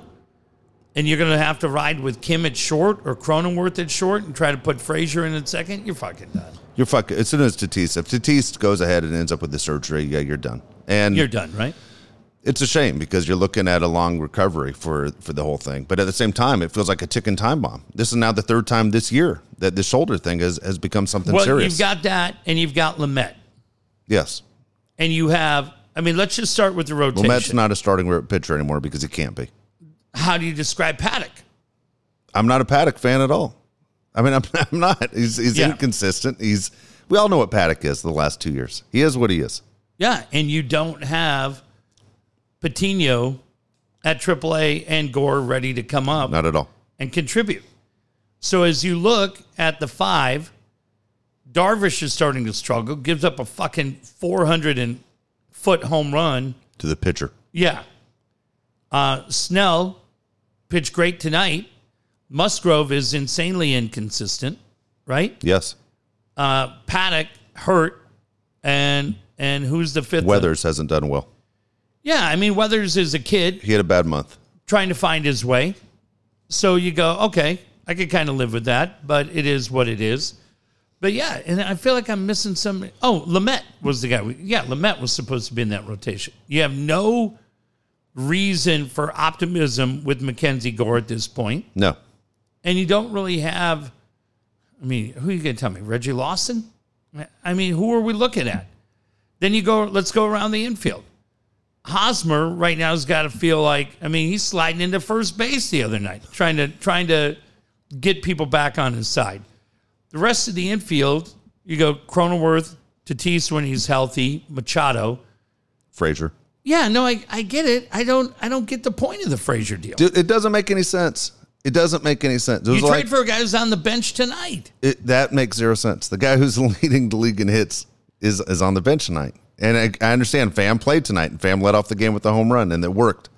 and you're going to have to ride with Kim at short or Cronenworth at short and try to put Frazier in at second, you're fucking done. You're fucking. As soon as Tatis, if Tatis goes ahead and ends up with the surgery, yeah, you're done. And You're done, right? It's a shame because you're looking at a long recovery for for the whole thing. But at the same time, it feels like a ticking time bomb. This is now the third time this year that the shoulder thing has has become something Well, serious. you've got that, and you've got Lamet, yes, and you have. I mean, let's just start with the rotation. Lamet's not a starting pitcher anymore because he can't be. How do you describe Paddock? I'm not a Paddock fan at all. I mean, [LAUGHS] I'm, I'm not. He's he's Yeah. inconsistent. He's we all know what Paddock is the last two years. He is what he is. Yeah, and you don't have Patino at AAA and Gore ready to come up Not at all. and contribute. So as you look at the five, Darvish is starting to struggle, gives up a fucking 400 and foot home run. To the pitcher. Yeah. Uh, Snell pitched great tonight. Musgrove is insanely inconsistent, right? Yes. Uh, Paddock hurt, and and who's the fifth? one? Weathers hasn't done well. Yeah, I mean Weathers is a kid He had a bad month. trying to find his way. So you go, okay, I could kind of live with that, but it is what it is. But yeah, and I feel like I'm missing some. Oh, Lamet was the guy. we- Yeah, Lamet was supposed to be in that rotation. You have no reason for optimism with Mackenzie Gore at this point, No. and you don't really have. I mean, who are you going to tell me? Reggie Lawson? I mean, who are we looking at? Then you go. Let's go around the infield. Hosmer right now has got to feel like. I mean, he's sliding into first base the other night, trying to trying to get people back on his side. The rest of the infield, you go Cronenworth, Tatis when he's healthy, Machado. Frazier. Yeah, no, I, I get it. I don't I don't get the point of the Frazier deal. It doesn't make any sense. It doesn't make any sense. You like trade for a guy who's on the bench tonight. it, that makes zero sense. The guy who's [LAUGHS] leading the league in hits is is on the bench tonight, and I, I understand Pham played tonight, and Pham led off the game with the home run, and it worked.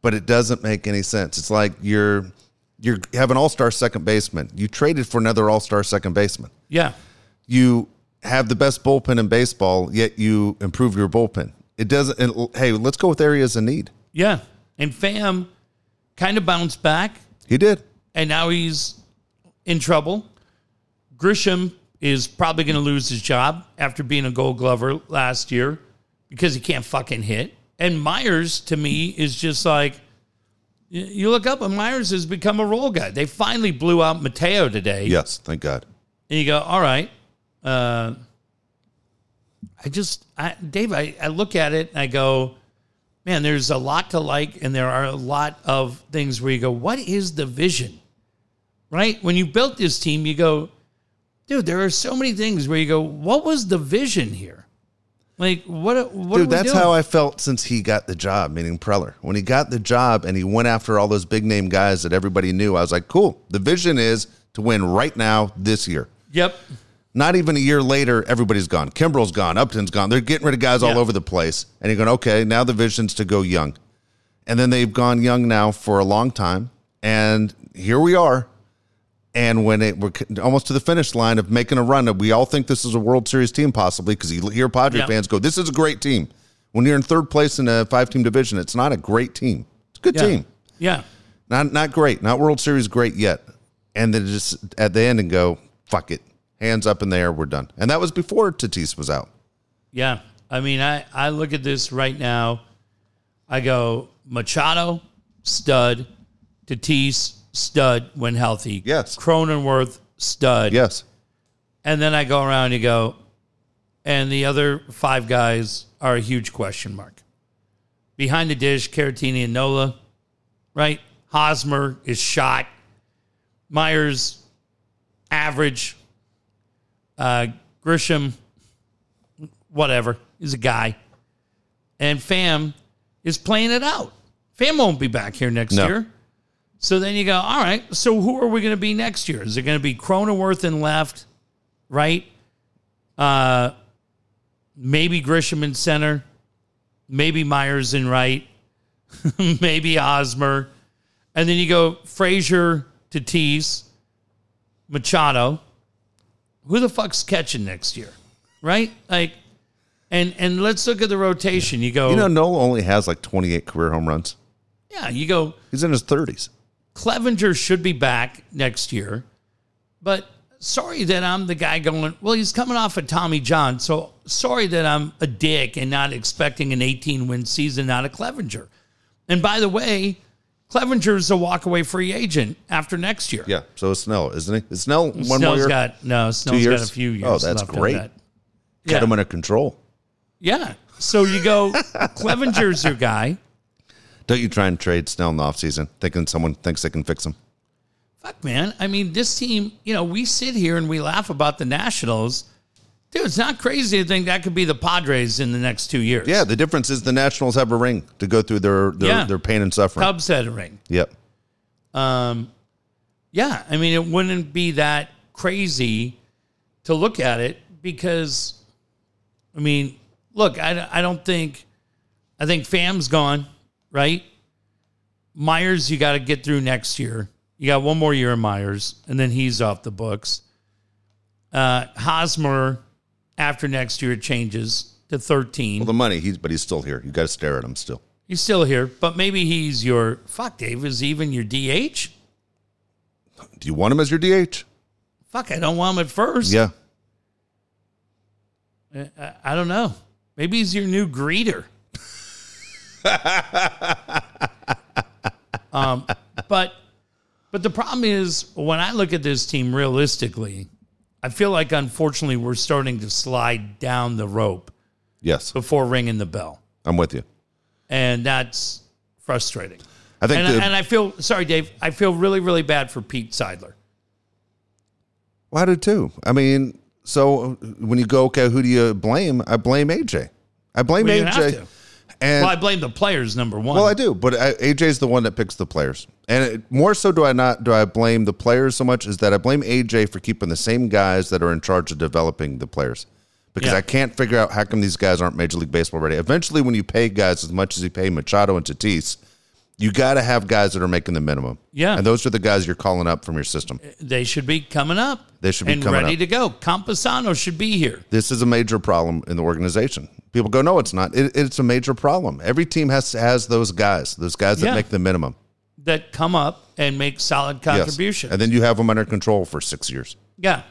But it doesn't make any sense. It's like you're you have an all star second baseman. You traded for another all star second baseman. Yeah. You have the best bullpen in baseball, yet you improve your bullpen. It doesn't. And, hey, let's go with areas of need. Yeah. And Pham kind of bounced back, He did. and now he's in trouble. Grisham is probably going to lose his job after being a gold glover last year because he can't fucking hit. And Myers, to me, is just like you look up, and Myers has become a role guy. They finally blew out Mateo today. Yes, thank God. And you go, all right. Uh, I just, I, Dave, I, I look at it and I go, man, there's a lot to like, and there are a lot of things where you go, what is the vision? Right? When you built this team, you go, dude, there are so many things where you go, what was the vision here? Like, what, what Dude, that's how I felt since he got the job, meaning Preller. When he got the job and he went after all those big name guys that everybody knew, I was like, cool. The vision is to win right now this year. Yep. Not even a year later, everybody's gone. Kimbrel's gone. Upton's gone. They're getting rid of guys all over the place. And you're going, okay, now the vision's to go young. And then they've gone young now for a long time. And here we are. And when it we're almost to the finish line of making a run, we all think this is a World Series team possibly because you hear Padre fans go, "This is a great team." When you're in third place in a five-team division, it's not a great team. It's a good Yeah. team, Yeah. not not great, not World Series great yet. And then just at the end and go, "Fuck it, hands up in the air, we're done." And that was before Tatis was out. Yeah. I mean, I, I look at this right now. I go Machado, stud, Tatis, stud when healthy. Yes. Cronenworth, stud. Yes, And then I go around and you go, and the other five guys are a huge question mark. Behind the dish, Caratini and Nola, right? Hosmer is shot. Myers, average. Uh, Grisham, whatever, is a guy. And Pham is playing it out. Pham won't be back here next No. year. So then you go, all right, so who are we going to be next year? Is it going to be Cronenworth in left, right? Uh, maybe Grisham in center, maybe Myers in right, [LAUGHS] maybe Osmer. And then you go Frazier, Tatis, Machado. Who the fuck's catching next year? Right? Like, and and let's look at the rotation. You go, you know, Nola only has like 28 career home runs. yeah, you go, He's in his 30s. Clevinger should be back next year, but sorry that I'm the guy going, well, he's coming off of Tommy John. So sorry that I'm a dick and not expecting an 18 win season out of Clevinger. And by the way, Clevinger is a walkaway free agent after next year. Yeah, so is Snell, isn't he? Is Snell one more Snell's year? got no, Snell's got a few oh, years. Oh, that's left great. that. Get Yeah. him under control. Yeah. So you go, [LAUGHS] Clevinger's your guy. Don't you try and trade Snell in the offseason thinking someone thinks they can fix him? Fuck, man. I mean, this team, you know, we sit here and we laugh about the Nationals. Dude, it's not crazy to think that could be the Padres in the next two years. Yeah, the difference is the Nationals have a ring to go through their their, Yeah. their pain and suffering. Cubs had a ring. Yep. Um, yeah, I mean, it wouldn't be that crazy to look at it because, I mean, look, I, I don't think, I think Pham's gone, right? Myers, you got to get through next year. You got one more year of Myers, and then he's off the books. Uh, Hosmer, after next year, it changes to 13. Well, the money, he's but he's still here. You got to stare at him still. He's still here, but maybe he's your fuck. Dave is he even your DH. Do you want him as your DH? Fuck, I don't want him at first. Yeah. I, I don't know. Maybe he's your new greeter. [LAUGHS] um, but but the problem is when I look at this team realistically, I feel like unfortunately we're starting to slide down the rope Yes. before ringing the bell, I'm with you. and that's frustrating. I think And, the, and I feel sorry, Dave. I feel really really bad for Pete Seidler. well, I do too. I mean, so when you go, okay, who do you blame? I blame AJ. I blame Well, AJ. And Well, I blame the players number one. Well, I do, but I, AJ's the one that picks the players, and it, more so do I not do I blame the players so much is that I blame AJ for keeping the same guys that are in charge of developing the players, because Yeah. I can't figure out how come these guys aren't Major League Baseball ready. Eventually, when you pay guys as much as you pay Machado and Tatis, you got to have guys that are making the minimum. Yeah. and those are the guys you're calling up from your system. Uh, they should be coming up. They should be and coming ready up. to go. Campusano should be here. This is a major problem in the organization. People go, no, it's not. It, it's a major problem. Every team has has those guys, those guys that Yeah. make the minimum. that come up and make solid Yes. contributions. and then you have them under control for six years. yeah.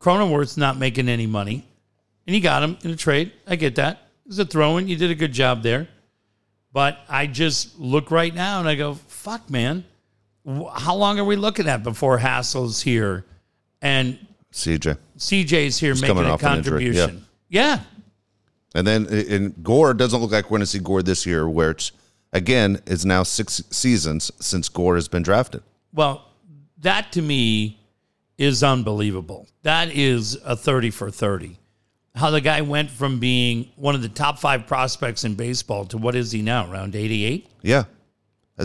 Cronenworth's not making any money. And you got him in a trade. I get that. It's a throw in. You did a good job there. But I just look right now and I go, fuck, man. How long are we looking at before Hassell's here and CJ. CJ's here making coming a injury, yeah. contribution? yeah. And then in Gore it doesn't look like we're going to see Gore this year, which again is now six seasons since Gore has been drafted. Well, that to me is unbelievable. That is a 30 for 30. How the guy went from being one of the top five prospects in baseball to what is he now, around 88? Yeah.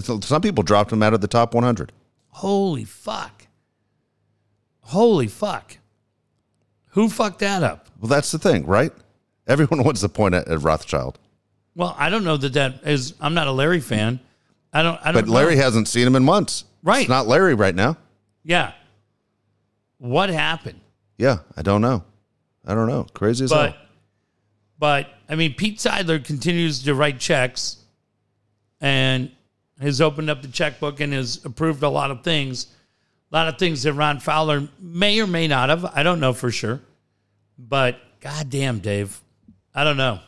Some people dropped him out of the top 100. Holy fuck. Holy fuck. Who fucked that up? Well, that's the thing, right? Everyone [LAUGHS] wants to point at, at Rothschild, Well, I don't know that that is. I'm not a Larry fan. I don't. I don't. but Larry know. hasn't seen him in months. Right. It's not Larry right now. Yeah. What happened? Yeah, I don't know. I don't know. Crazy as hell. But, but I mean, Pete Seidler continues to write checks, and has opened up the checkbook and has approved a lot of things. A lot of things that Ron Fowler may or may not have. I don't know for sure, but goddamn, Dave, I don't know.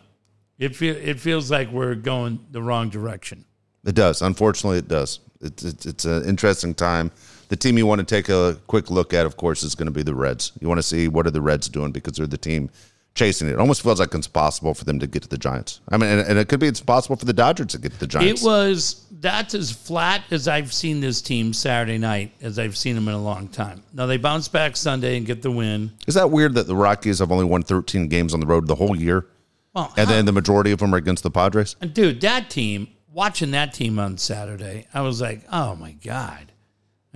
It feel, it feels like we're going the wrong direction. It does. Unfortunately, it does. It's it's, it's an interesting time. The team you want to take a quick look at, of course, is going to be the Reds. You want to see what are the Reds doing because they're the team chasing it. It almost feels like it's possible for them to get to the Giants. I mean, and, and it could be it's possible for the Dodgers to get to the Giants. It was that's as flat as I've seen this team Saturday night as I've seen them in a long time. Now they bounce back Sunday and get the win. Is that weird that the Rockies have only won 13 games on the road the whole year, Well, and then the majority of them are against the Padres? And dude, that team, watching that team on Saturday, I was like, oh my God.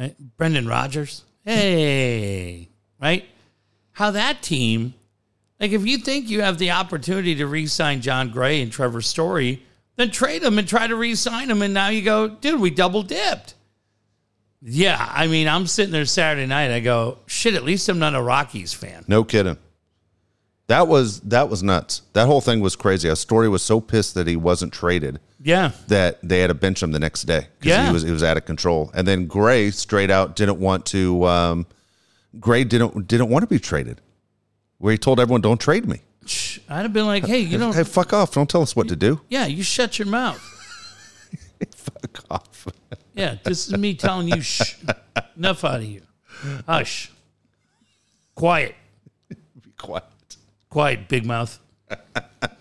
Right? Brendan Rodgers. Hey. Right? How that team, like if you think you have the opportunity to re sign Jon Gray and Trevor Story, then trade them and try to re sign them. And now you go, dude, we double dipped. Yeah. I mean, I'm sitting there Saturday night. I go, shit, at least I'm not a Rockies fan. No kidding. That was that was nuts. That whole thing was crazy. A story was so pissed that he wasn't traded. Yeah. that they had to bench him the next day because Yeah. he was he was out of control. And then Gray straight out didn't want to. Um, Gray didn't didn't want to be traded. Where he told everyone, "Don't trade me. I'd have been like, hey, you don't, Hey, fuck off! Don't tell us what to do. yeah, you shut your mouth. [LAUGHS] Fuck off." Yeah, this is me telling you, shh, enough out of you. Hush. Quiet. Be quiet. Quiet, big mouth.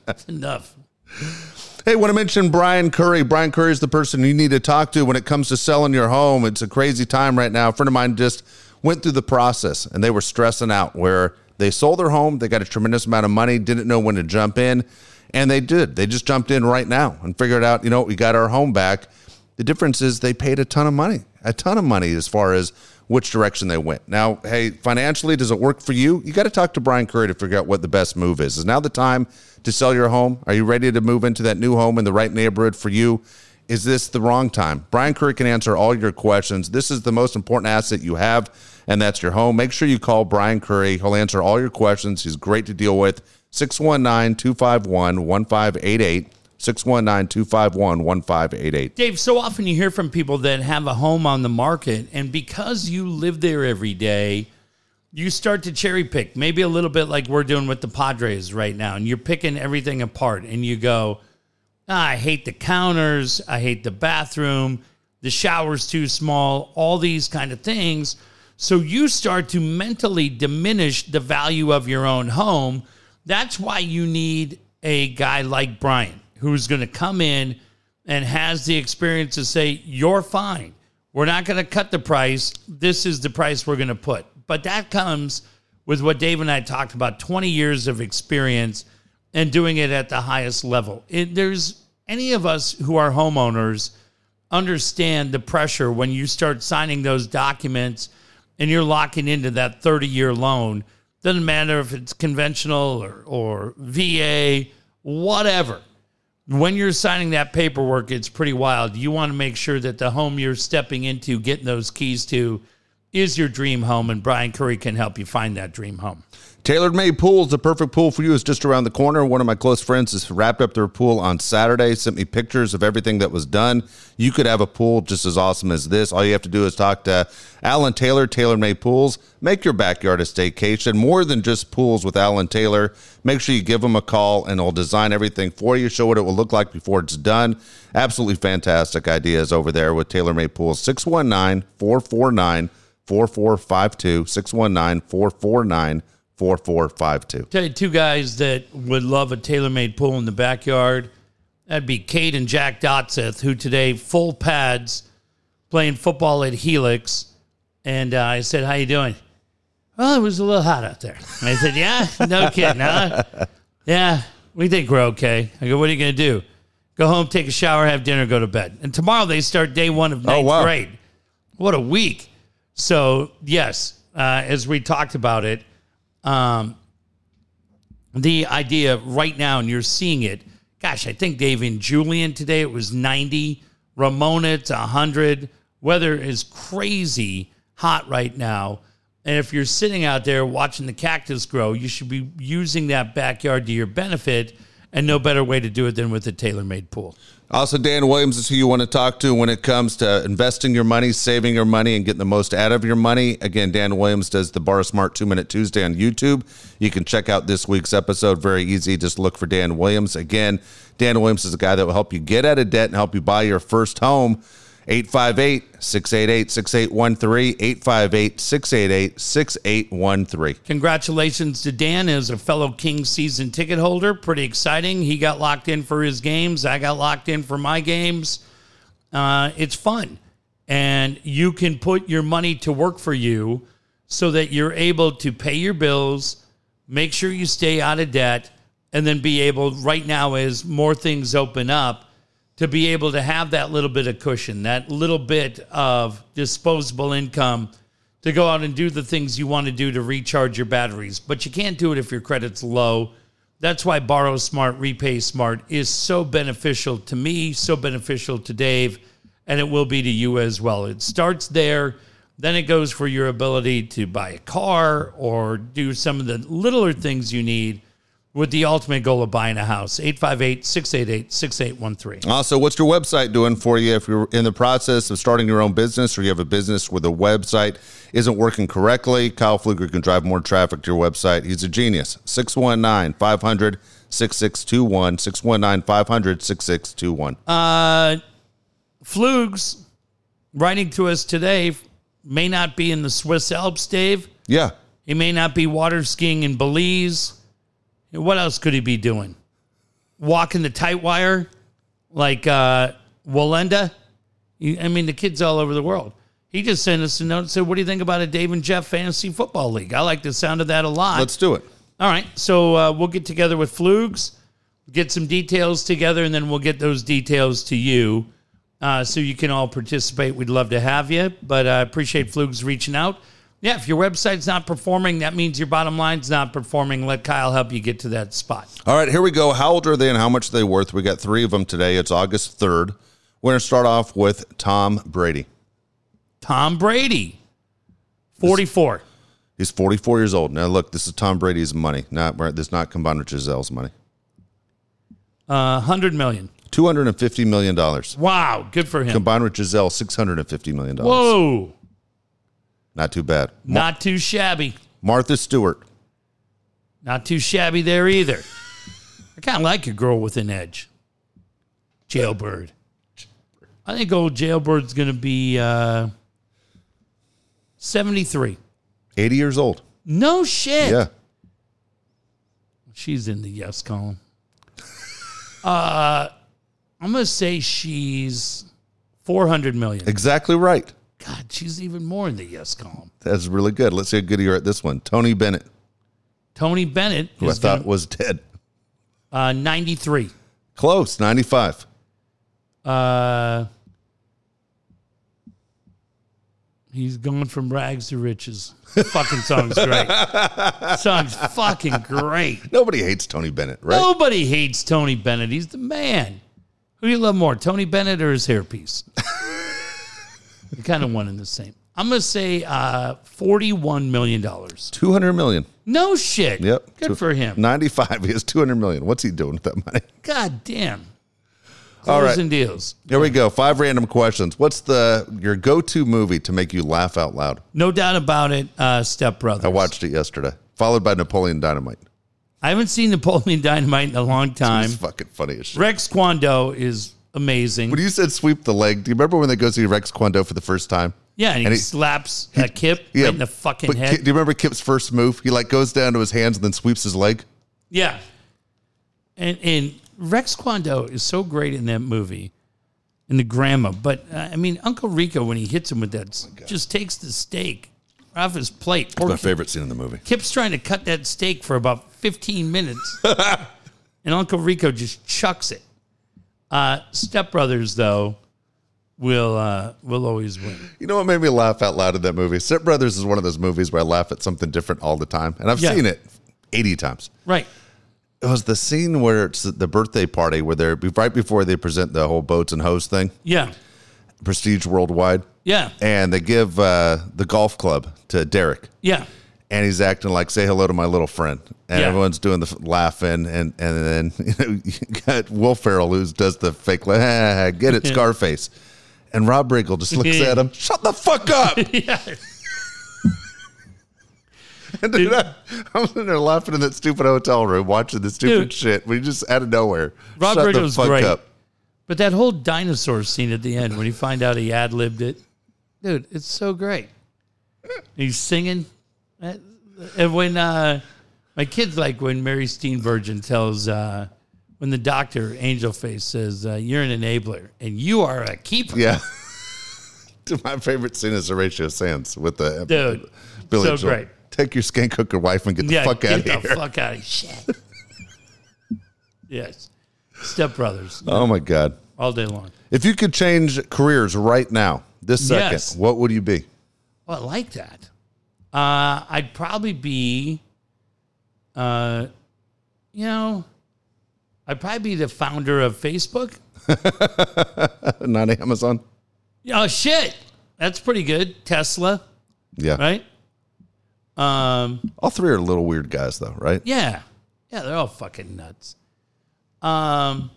That's enough. Hey, want to mention Brian Curry. Brian Curry is the person you need to talk to when it comes to selling your home. It's a crazy time right now. A friend of mine just went through the process and they were stressing out where they sold their home, they got a tremendous amount of money, didn't know when to jump in, and they did. They just jumped in right now and figured out, you know, we got our home back. The difference is they paid a ton of money, a ton of money as far as which direction they went. Now, hey, financially, does it work for you? You got to talk to Brian Curry to figure out what the best move is. Is now the time to sell your home? Are you ready to move into that new home in the right neighborhood for you? Is this the wrong time? Brian Curry can answer all your questions. This is the most important asset you have, and that's your home. Make sure you call Brian Curry. He'll answer all your questions. He's great to deal with. 619 251 1588. 619 251 1588. Dave, so often you hear from people that have a home on the market, and because you live there every day, you start to cherry pick, maybe a little bit like we're doing with the Padres right now, and you're picking everything apart, and you go, ah, I hate the counters, I hate the bathroom, the shower's too small, all these kind of things. So you start to mentally diminish the value of your own home. That's why you need a guy like Brian who's going to come in and has the experience to say, You're fine. We're not going to cut the price. This is the price we're going to put. But that comes with what Dave and I talked about 20 years of experience and doing it at the highest level. It, there's any of us who are homeowners understand the pressure when you start signing those documents and you're locking into that 30 year loan. Doesn't matter if it's conventional or, or VA, whatever. When you're signing that paperwork, it's pretty wild. You want to make sure that the home you're stepping into, getting those keys to, is your dream home, and Brian Curry can help you find that dream home. Tailor Made Pools, the perfect pool for you is just around the corner. One of my close friends has wrapped up their pool on Saturday, sent me pictures of everything that was done. You could have a pool just as awesome as this. All you have to do is talk to Alan Taylor, Tailor Made Pools. Make your backyard a staycation. More than just pools with Alan Taylor. Make sure you give him a call and he'll design everything for you, show what it will look like before it's done. Absolutely fantastic ideas over there with Tailor Made Pools. 619 449 4452. 619 449 4452. Tell you two guys that would love a tailor-made pool in the backyard. That'd be Kate and Jack Dotseth, who today full pads playing football at Helix. And uh, I said, "How you doing?" Well, it was a little hot out there. I said, "Yeah, no [LAUGHS] kidding, huh? Yeah, we think we're okay." I go, "What are you going to do? Go home, take a shower, have dinner, go to bed." And tomorrow they start day one of ninth wow. grade. What a week! So yes, uh, as we talked about it, um, the idea right now, and you're seeing it. Gosh, I think Dave in Julian today it was 90. Ramona it's 100. Weather is crazy hot right now. And if you're sitting out there watching the cactus grow, you should be using that backyard to your benefit. And no better way to do it than with a tailor made pool. Also, Dan Williams is who you want to talk to when it comes to investing your money, saving your money, and getting the most out of your money. Again, Dan Williams does the Borrow Smart Two Minute Tuesday on YouTube. You can check out this week's episode. Very easy. Just look for Dan Williams. Again, Dan Williams is a guy that will help you get out of debt and help you buy your first home. 858 688 6813. 858 688 6813. Congratulations to Dan as a fellow King season ticket holder. Pretty exciting. He got locked in for his games. I got locked in for my games. Uh, it's fun. And you can put your money to work for you so that you're able to pay your bills, make sure you stay out of debt, and then be able, right now, as more things open up, to be able to have that little bit of cushion, that little bit of disposable income to go out and do the things you want to do to recharge your batteries. But you can't do it if your credit's low. That's why Borrow Smart, Repay Smart is so beneficial to me, so beneficial to Dave, and it will be to you as well. It starts there, then it goes for your ability to buy a car or do some of the littler things you need with the ultimate goal of buying a house. 858 688 6813. Also, what's your website doing for you if you're in the process of starting your own business or you have a business where the website isn't working correctly? Kyle Pfluger can drive more traffic to your website. He's a genius. 619 500 6621. 619 500 6621. Uh, Flugs writing to us today may not be in the Swiss Alps, Dave. Yeah. He may not be water skiing in Belize. What else could he be doing? Walking the tight wire like uh, Wallenda? I mean, the kid's all over the world. He just sent us a note and said, What do you think about a Dave and Jeff Fantasy Football League? I like the sound of that a lot. Let's do it. All right. So uh, we'll get together with Flugs, get some details together, and then we'll get those details to you uh, so you can all participate. We'd love to have you, but I appreciate Flugs reaching out. Yeah, if your website's not performing, that means your bottom line's not performing. Let Kyle help you get to that spot. All right, here we go. How old are they and how much are they worth? We got three of them today. It's August 3rd. We're going to start off with Tom Brady. Tom Brady, 44. He's 44 years old. Now, look, this is Tom Brady's money. Not This is not combined with Gisele's money. Uh, hundred million. Two hundred and fifty million dollars. Wow, good for him. Combined with Giselle, six hundred and fifty million dollars. Whoa, Not too bad. not too shabby. Martha Stewart. Not too shabby there either. [LAUGHS] I kind of like a girl with an edge. Jailbird. I think old Jailbird's going to be uh, 73. Eighty years old. No shit. Yeah. She's in the yes column. [LAUGHS] Uh, I'm going to say she's 400 million. Exactly right. God, she's even more in the yes column. That's really good. Let's see how good you are at this one. Tony Bennett, Tony Bennett who I thought gonna- was dead. uh, 93. Close, 95. Uh, he's going from rags to riches. fucking song's great. [LAUGHS] song's fucking great. Nobody hates Tony Bennett, right? Nobody hates Tony Bennett. He's the man. Who do you love more, Tony Bennett or his hairpiece? [LAUGHS] Kind of one and the same. I'm gonna say uh, forty-one million dollars. 200 million. No shit. Yep. Good Two- for him. 95. He has 200 million. What's he doing with that money? [LAUGHS] God damn. All right. Deals. Here we go. Five random questions. What's the your go-to movie to make you laugh out loud? No doubt about it. Uh, Step Brothers. I watched it yesterday. Followed by Napoleon Dynamite. I haven't seen Napoleon Dynamite in a long time. It's fucking funny as shit. Rex Kwon Do is amazing. When you said sweep the leg, do you remember when they go see Rex Kwon Do for the first time? yeah, and he, and he- slaps a Kip right in the fucking head. Ki- do you remember Kip's first move? He like goes down to his hands and then sweeps his leg. Yeah. And and Rex Kwon Do is so great in that movie, in the grandma. But uh, I mean, Uncle Rico when he hits him with that, s- just takes the steak off his plate. Poor My Kip- favorite scene in the movie. Kip's trying to cut that steak for about fifteen minutes, [LAUGHS] and Uncle Rico just chucks it. Uh, Step Brothers though will uh, will always win. You know what made me laugh out loud in that movie? Step Brothers is one of those movies where I laugh at something different all the time, and I've Yeah. seen it eighty times. Right. It was the scene where it's the birthday party where they're right before they present the whole boats and hose thing, Yeah. Prestige Worldwide, Yeah. and they give uh, the golf club to Derek. Yeah. And he's acting like say hello to my little friend and Yeah. everyone's doing the laughing and and then [LAUGHS] you know you got Will Ferrell who does the fake like, "Ha, ha, ha, get it Scarface and Rob Riggle just looks at him shut the fuck up [LAUGHS] Yeah. [LAUGHS] and then I, I'm sitting there laughing in that stupid hotel room watching the stupid Dude. shit we just out of nowhere Rob shut Riggle's the fuck great. up But that whole dinosaur scene at the end when you find out he ad libbed it, dude, it's so great. He's singing. And when uh, my kids like when Mary Steenburgen tells, uh, when the doctor, Angel Face, says, uh, You're an enabler and you are a keeper. yeah [LAUGHS] my favorite scene is Horatio Sanz with the Dude, Billy so Joel. great. take your skank hooker wife and get the Yeah, fuck out of here. Get the fuck out of shit. [LAUGHS] yes. Step Brothers oh my god all day long. If you could change careers right now, this second, Yes. what would you be? Oh, I like that. Uh, I'd probably be, uh, you know, I'd probably be the founder of Facebook. [LAUGHS] Not Amazon? Oh shit, that's pretty good. Tesla, Yeah. right? Um, All three are little weird guys, though, right? yeah, yeah, they're all fucking nuts. Um,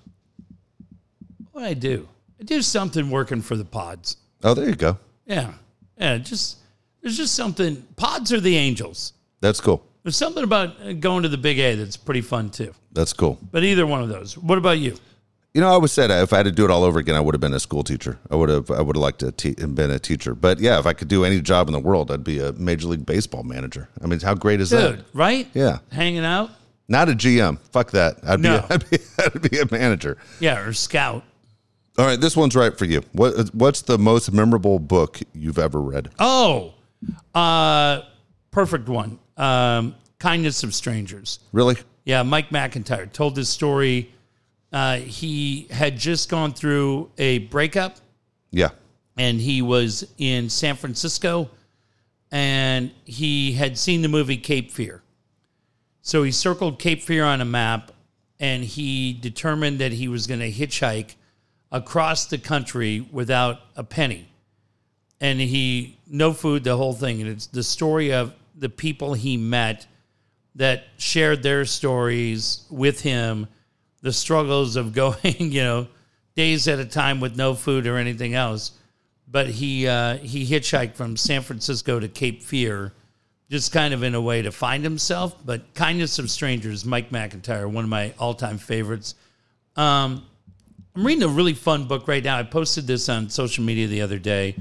what I do? I do something working for the pods. Oh, there you go. Yeah, yeah. Just there's just something. Pods are the angels. That's cool. There's something about uh, going to the Big A that's pretty fun too. That's cool. But either one of those. What about you? You know, I always said if I had to do it all over again, I would have been a school teacher. I would have, I would have liked to te- been a teacher. But yeah, if I could do any job in the world, I'd be a major league baseball manager. I mean, how great is Dude, that? right? Yeah, Hanging out? not a GM. Fuck that. I'd be, No. a, [LAUGHS] I'd be, I'd be a manager. Yeah, or scout. All right, this one's right for you. What, what's the most memorable book you've ever read? Oh, uh, perfect one. Um, Kindness of Strangers. Really? Yeah, Mike McIntyre told this story. Uh, he had just gone through a breakup Yeah. and he was in San Francisco and he had seen the movie Cape Fear. So he circled Cape Fear on a map and he determined that he was going to hitchhike across the country without a penny. And he, no food, the whole thing. And it's the story of the people he met that shared their stories with him the struggles of [LAUGHS] going, you know, days at a time with no food or anything else. But he uh, he hitchhiked from San Francisco to Cape Fear, just kind of in a way to find himself. But Kindness of Strangers, Mike McIntyre, one of my all time favorites. Um, I'm reading a really fun book right now. I posted this on social media the other day.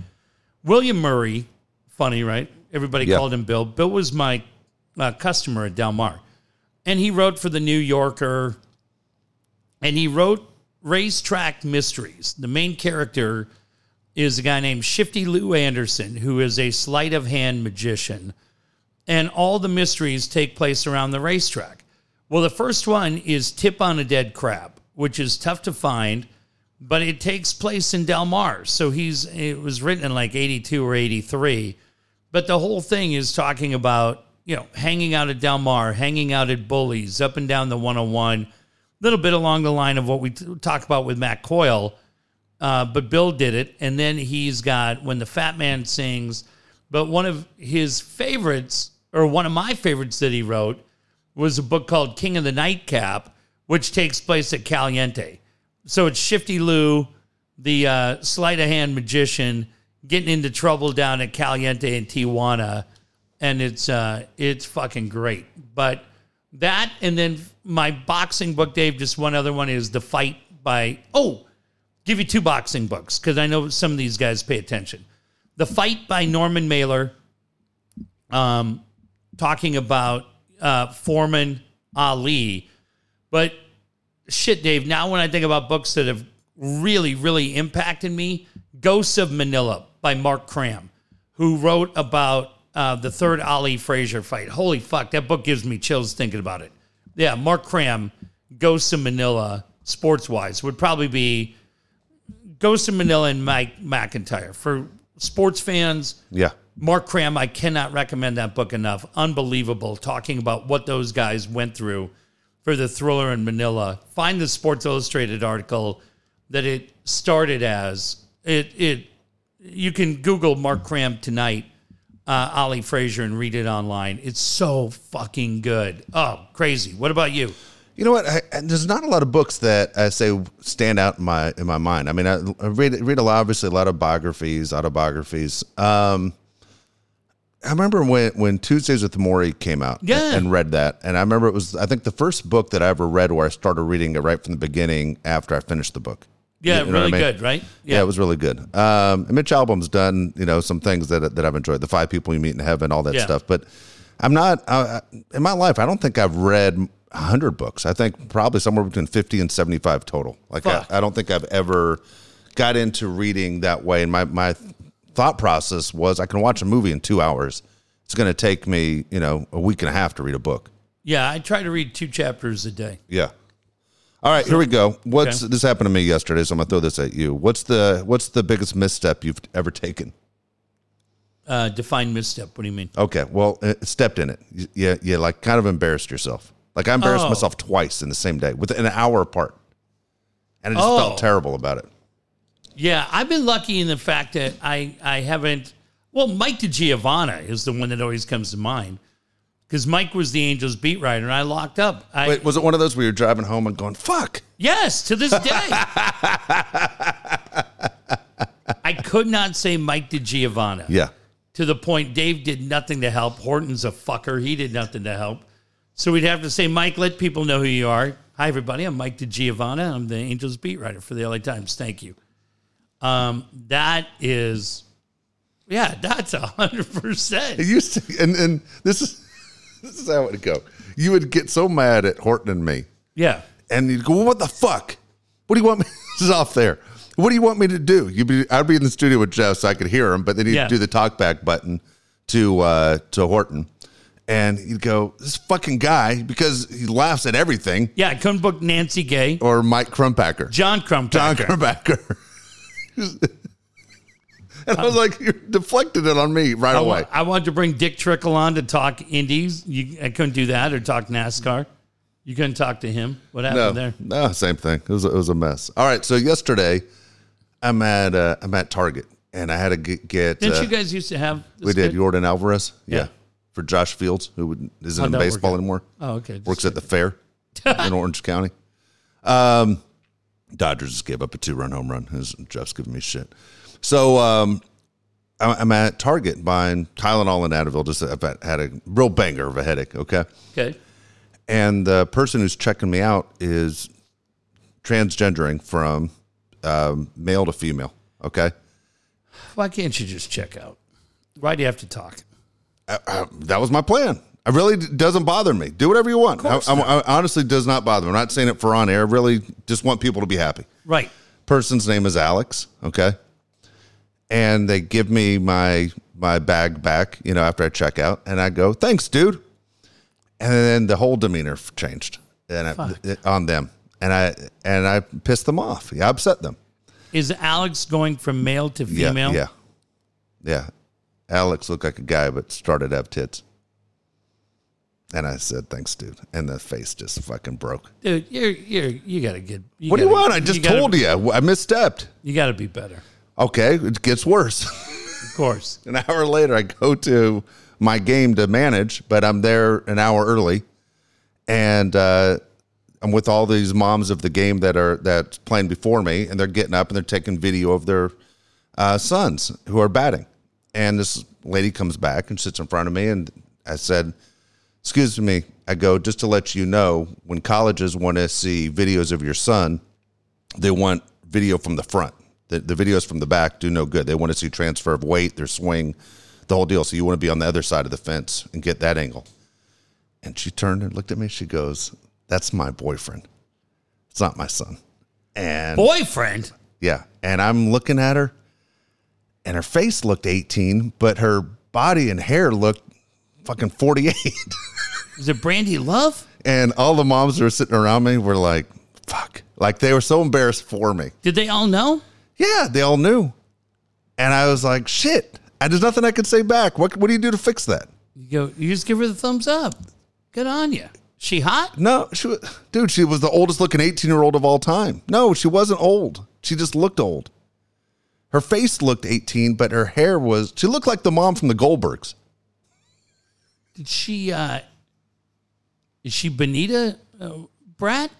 William Murray, funny, right? Everybody Yeah. called him Bill. Bill was my uh, customer at Del Mar. And he wrote for the New Yorker. And he wrote Racetrack Mysteries. The main character is a guy named Shifty Lou Anderson, who is a sleight of hand magician. And all the mysteries take place around the racetrack. Well, the first one is Tip on a Dead Crab, which is tough to find, but it takes place in Del Mar. So he's it was written in like 82 or 83. But the whole thing is talking about, you know, hanging out at Del Mar, hanging out at Bullies, up and down the 101, a little bit along the line of what we t- talk about with Matt Coyle. Uh, but Bill did it. And then he's got When the Fat Man Sings. But one of his favorites, or one of my favorites that he wrote, was a book called King of the Nightcap, which takes place at Caliente. So it's Shifty Lou, the uh, sleight of hand magician, getting into trouble down at Caliente in Tijuana, and it's uh, it's fucking great. But that and then my boxing book, Dave. Just one other one is the fight by oh, give you two boxing books because I know some of these guys pay attention. The fight by Norman Mailer, um, talking about uh, Foreman Ali, but shit, Dave. Now when I think about books that have really, really impacted me, Ghosts of Manila by Mark Kram, who wrote about uh, the third Ali Frazier fight. Holy fuck, that book gives me chills thinking about it. Yeah, Mark Kram, Ghosts of Manila, sports wise, would probably be Ghosts of Manila and Mike McIntyre. For sports fans, Yeah. Mark Kram, I cannot recommend that book enough. Unbelievable, talking about what those guys went through for the thriller in Manila. Find the Sports Illustrated article that it started as. It it you can Google Mark Kram tonight, uh, Ali Frazier, and read it online. It's so fucking good. Oh, crazy! What about you? You know what? I, there's not a lot of books that I say stand out in my in my mind. I mean, I, I read read a lot, obviously a lot of biographies, autobiographies. Um, I remember when when Tuesdays with Morrie came out, Yeah. and read that, and I remember it was I think the first book that I ever read where I started reading it right from the beginning after I finished the book. Yeah, You know what I really mean? good, right? Yeah. it was really good. Um, Mitch Albom's done, you know, some things that that I've enjoyed. The five people you meet in heaven, all that Yeah. stuff. But I'm not uh, in my life. I don't think I've read hundred books. I think probably somewhere between fifty and seventy five total. Like I, I don't think I've ever got into reading that way. And my my thought process was, I can watch a movie in two hours. It's going to take me, you know, a week and a half to read a book. Yeah, I try to read two chapters a day. Yeah. All right, here we go. What's Okay. this happened to me yesterday? So I'm gonna throw this at you. What's the what's the biggest misstep you've ever taken? Uh, define misstep. What do you mean? Okay, well, uh, stepped in it. Yeah, you like kind of embarrassed yourself. Like I embarrassed Oh. myself twice in the same day, within an hour apart, and I just Oh. felt terrible about it. Yeah, I've been lucky in the fact that I I haven't. Well, Mike DiGiovanna is the one that always comes to mind because Mike was the Angels beat writer, and I locked up. I, Wait, was it one of those where you're driving home and going, "Fuck"? yes, to this day, [LAUGHS] I could not say Mike DiGiovanna Yeah, to the point Dave did nothing to help. Horton's a fucker; he did nothing to help. So we'd have to say, Mike, let people know who you are. Hi, everybody. I'm Mike DiGiovanna. I'm the Angels beat writer for the LA Times. Thank you. Um, that is, yeah, that's a hundred percent. it used to, and and this is [LAUGHS] this is how it would go. You would get so mad at Horton and me, Yeah, and you'd go, well, "What the fuck? What do you want me?" [LAUGHS] this is off there. What do you want me to do? You'd be, I'd be in the studio with Jeff so I could hear him, but then he'd Yeah. do the talkback button to uh, to Horton, and you'd go, "This fucking guy," because he laughs at everything. yeah. I couldn't book Nancy Gay, Or Mike Crumpacker, John Crump, John Crumpacker. [LAUGHS] [LAUGHS] and I was like, "You deflected it on me right I, away." wa- I wanted to bring Dick Trickle on to talk Indies. You, I couldn't do that or talk NASCAR. You couldn't talk to him. What happened No, there? no, same thing. It was it was a mess. All right, so yesterday, I'm at uh, I'm at Target, and I had to get. get Didn't uh, you guys used to have? We did? Yordan Alvarez. Yeah. Yeah. For Josh Fields, who isn't How'd in baseball anymore, Oh, okay. works at the fair [LAUGHS] in Orange County. Um, Dodgers just gave up a two run home run. His- Jeff's giving me shit. So um, I'm at Target buying Tylenol and Advil. Just I've had a real banger of a headache. Okay, Okay. and the person who's checking me out is transgendering from um, male to female. Okay, Why can't you just check out? Why do you have to talk? uh, that was my plan. I really doesn't bother me. Do whatever you want. I, I, I honestly does not bother me. I'm not saying it for on air. I really just want people to be happy. Right. Person's name is Alex. Okay, and they give me my my bag back. You know, after I check out, and I go, "Thanks, dude." And then the whole demeanor changed, and I, on them, and I and I pissed them off. Yeah, I upset them. Is Alex going from male to Yeah, female? yeah, yeah. Alex looked like a guy, but started to have tits. And I said, "Thanks, dude." And the face just fucking broke. Dude, you're you're you gotta get. You What do you want? I just gotta- told you. I misstepped. You gotta be better. Okay, it gets worse. [LAUGHS] Of course. an hour later, I go to my game to manage, but I'm there an hour early, and uh, I'm with all these moms of the game that are that's playing before me, and they're getting up and they're taking video of their uh, sons who are batting. And this lady comes back and sits in front of me, and I said, "Excuse me." I go just to let you know when colleges want to see videos of your son, they want video from the front. The, the videos from the back do no good. They want to see transfer of weight, their swing, the whole deal. So you want to be on the other side of the fence and get that angle. And she turned and looked at me. She goes, "That's my boyfriend. It's not my son." And Boyfriend. yeah, and I'm looking at her, and her face looked 18, but her body and hair looked fucking 48. Is it Brandy Love? and all the moms that were sitting around me were like, "Fuck!" Like they were so embarrassed for me. Did they all know? Yeah, they all knew. And I was like, shit, And there's nothing I could say back. What, what do you do to fix that? You go. You just give her the thumbs up. Good on you. She hot? No, she was, dude, she was the oldest looking 18 year old of all time. No, she wasn't old. She just looked old. Her face looked 18, but her hair was, she looked like the mom from the Goldbergs. Did she? uh Is she Benita uh, Brat?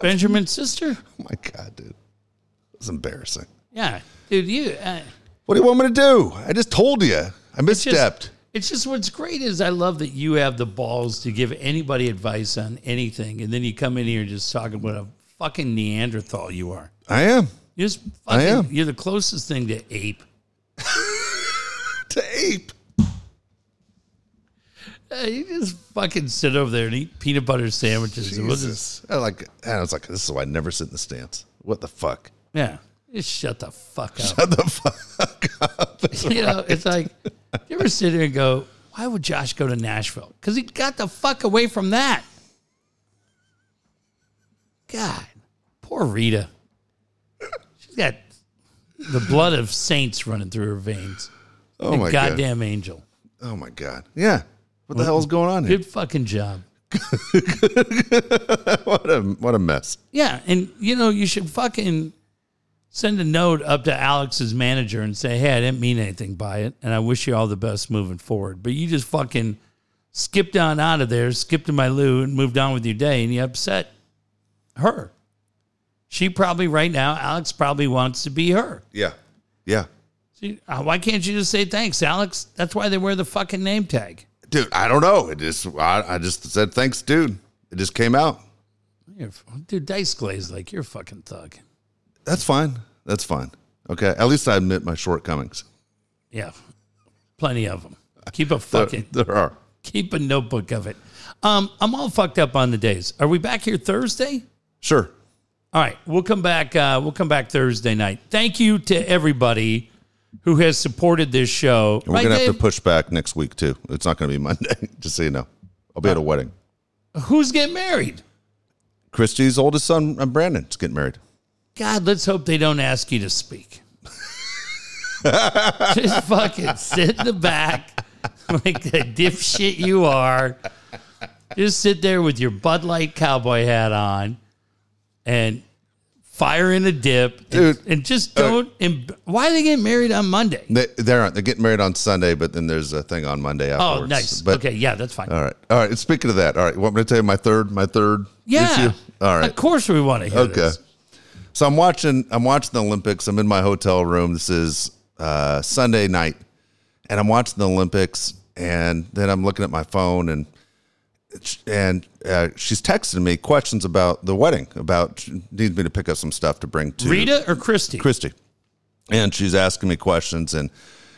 Benjamin's sister? [LAUGHS] Oh my God, dude. It was embarrassing. Yeah, dude. You. Uh, What do you want me to do? I just told you. I it's misstepped. it's just what's great is I love that you have the balls to give anybody advice on anything, and then you come in here and just talking about a fucking Neanderthal you are. I am. You're just fucking, am. You're the closest thing to ape. [LAUGHS] To ape. You just fucking sit over there and eat peanut butter sandwiches. It wasn't, Jesus. I like. I was like, this is why I never sit in the stands. What the fuck? yeah, just shut the fuck up. Shut the fuck up. [LAUGHS] you know, it's like you ever sit there and go, "Why would Josh go to Nashville?" Because he got the fuck away from that. God, poor Rita. She's got the blood of saints running through her veins. Oh The my god. goddamn angel. Oh my god. Yeah. What the hell is going on here? Good fucking job. [LAUGHS] What a what a mess. Yeah, and you know, you should fucking send a note up to Alex's manager and say, "Hey, I didn't mean anything by it, and I wish you all the best moving forward." But you just fucking skipped on out of there, skipped to my loo, and moved on with your day, and you upset her. She probably right now, Alex probably wants to be her. Yeah. Yeah. See, uh, why can't you just say thanks, Alex? That's why they wear the fucking name tag. Dude, I don't know. It just I, I just said thanks, dude. It just came out. You're, dude, Dice Glaze, like you're a fucking thug. That's fine. That's fine. Okay. At least I admit my shortcomings. Yeah, plenty of them. [LAUGHS] Keep a There, fucking there are. keep a notebook of it. Um, I'm all fucked up on the days. Are we back here Thursday? Sure. All right, we'll come back. Uh, we'll come back Thursday night. Thank you to everybody who has supported this show. We're Right, gonna have to push back next week too. It's not gonna be [LAUGHS] Monday, just so you know. I'll be at a wedding. Who's getting married? Christy's oldest son, uh, Brandon, is getting married. God, let's hope they don't ask you to speak. [LAUGHS] Just fucking sit in the back like the dipshit you are. Just sit there with your Bud Light cowboy hat on and fire in a dip. and- Dude. And, just don't. And why are they getting married on Monday? They they're they're getting married on Sunday, but then there's a thing on Monday afterwards. Oh, afterwards. nice. But okay, yeah, that's fine. all right, all right. Speaking of that, all right. Want me to tell you my third my third Yeah. issue? All right. Of course, we want to hear Okay. this. So I'm watching. I'm watching the Olympics. I'm in my hotel room. This is uh, Sunday night, and I'm watching the Olympics. And then I'm looking at my phone, and and uh, she's texting me questions about the wedding. About needs me to pick up some stuff to bring to Rita or Christy? Christy, and she's asking me questions, and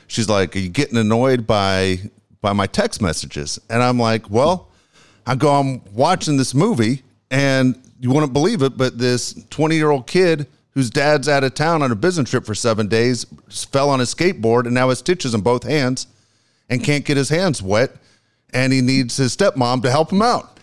she's like, "Are you getting annoyed by by my text messages?" And I'm like, "Well, I go, I'm watching this movie, and you wouldn't believe it, but this 20 year old kid whose dad's out of town on a business trip for seven days fell on his skateboard, and now has stitches in both hands, and can't get his hands wet, and he needs his stepmom to help him out."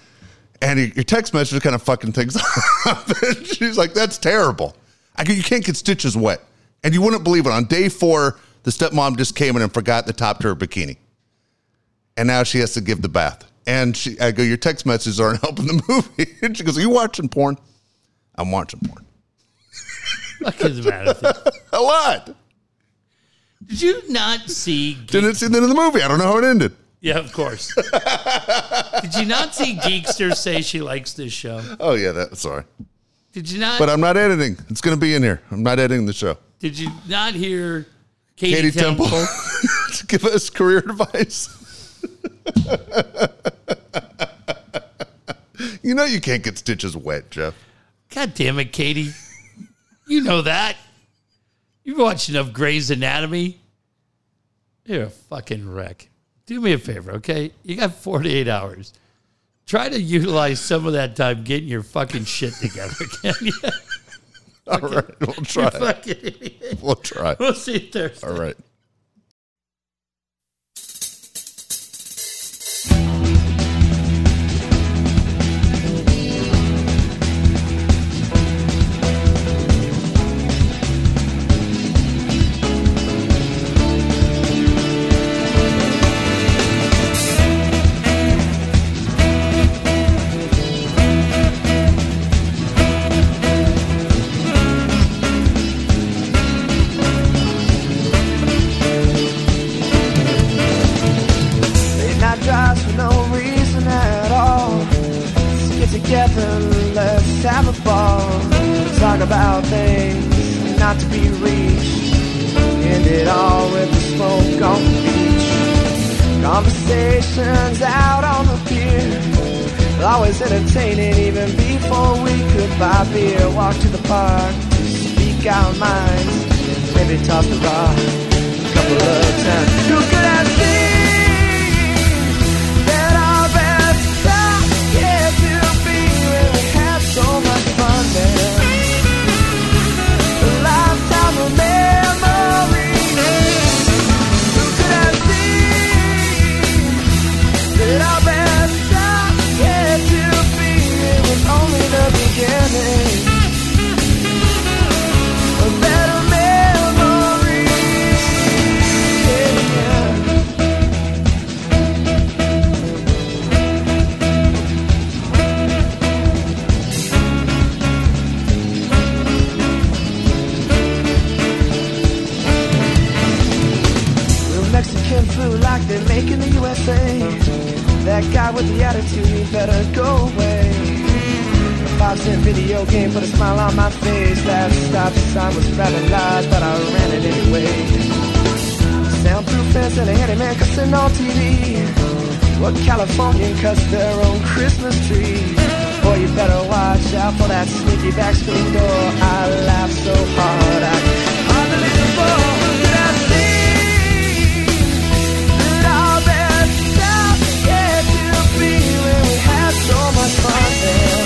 And your your text message kind of fucking things [LAUGHS] up. And She's like, "That's terrible. I go, you can't get stitches wet." And you wouldn't believe it. On day four, the stepmom just came in and forgot the top to her bikini, and now she has to give the bath. And she, I go, "Your text messages aren't [LAUGHS] helping the movie." And she goes, "Are you watching porn?" I'm watching porn Fuck is the matter with you? [LAUGHS] a lot. Did you not see? Didn't see that in the movie. I don't know how it ended. Yeah, of course. [LAUGHS] Did you not see Geekster say she likes this show? Oh yeah, that sorry, Did you not? but I'm not editing. It's going to be in here. I'm not editing the show. did you not hear Katie, Katie Temple? Temple, [LAUGHS] to give us career advice. [LAUGHS] you know you can't get stitches wet, Jeff. God damn it, Katie! You know that. You've watched enough Grey's Anatomy. You're a fucking wreck. Do me a favor, okay? You got 48 hours. Try to utilize some of that time getting your fucking shit together, [LAUGHS] can you? All right, we'll try. fucking idiot. We'll try. We'll see you Thursday. All right. but I ran it anyway. Soundproof fence and a handyman cussing on TV. What Californian cuss their own Christmas tree? Boy, you better watch out for that sneaky back screen door. I laughed so hard I hardly I that get to be when we had so much fun. There.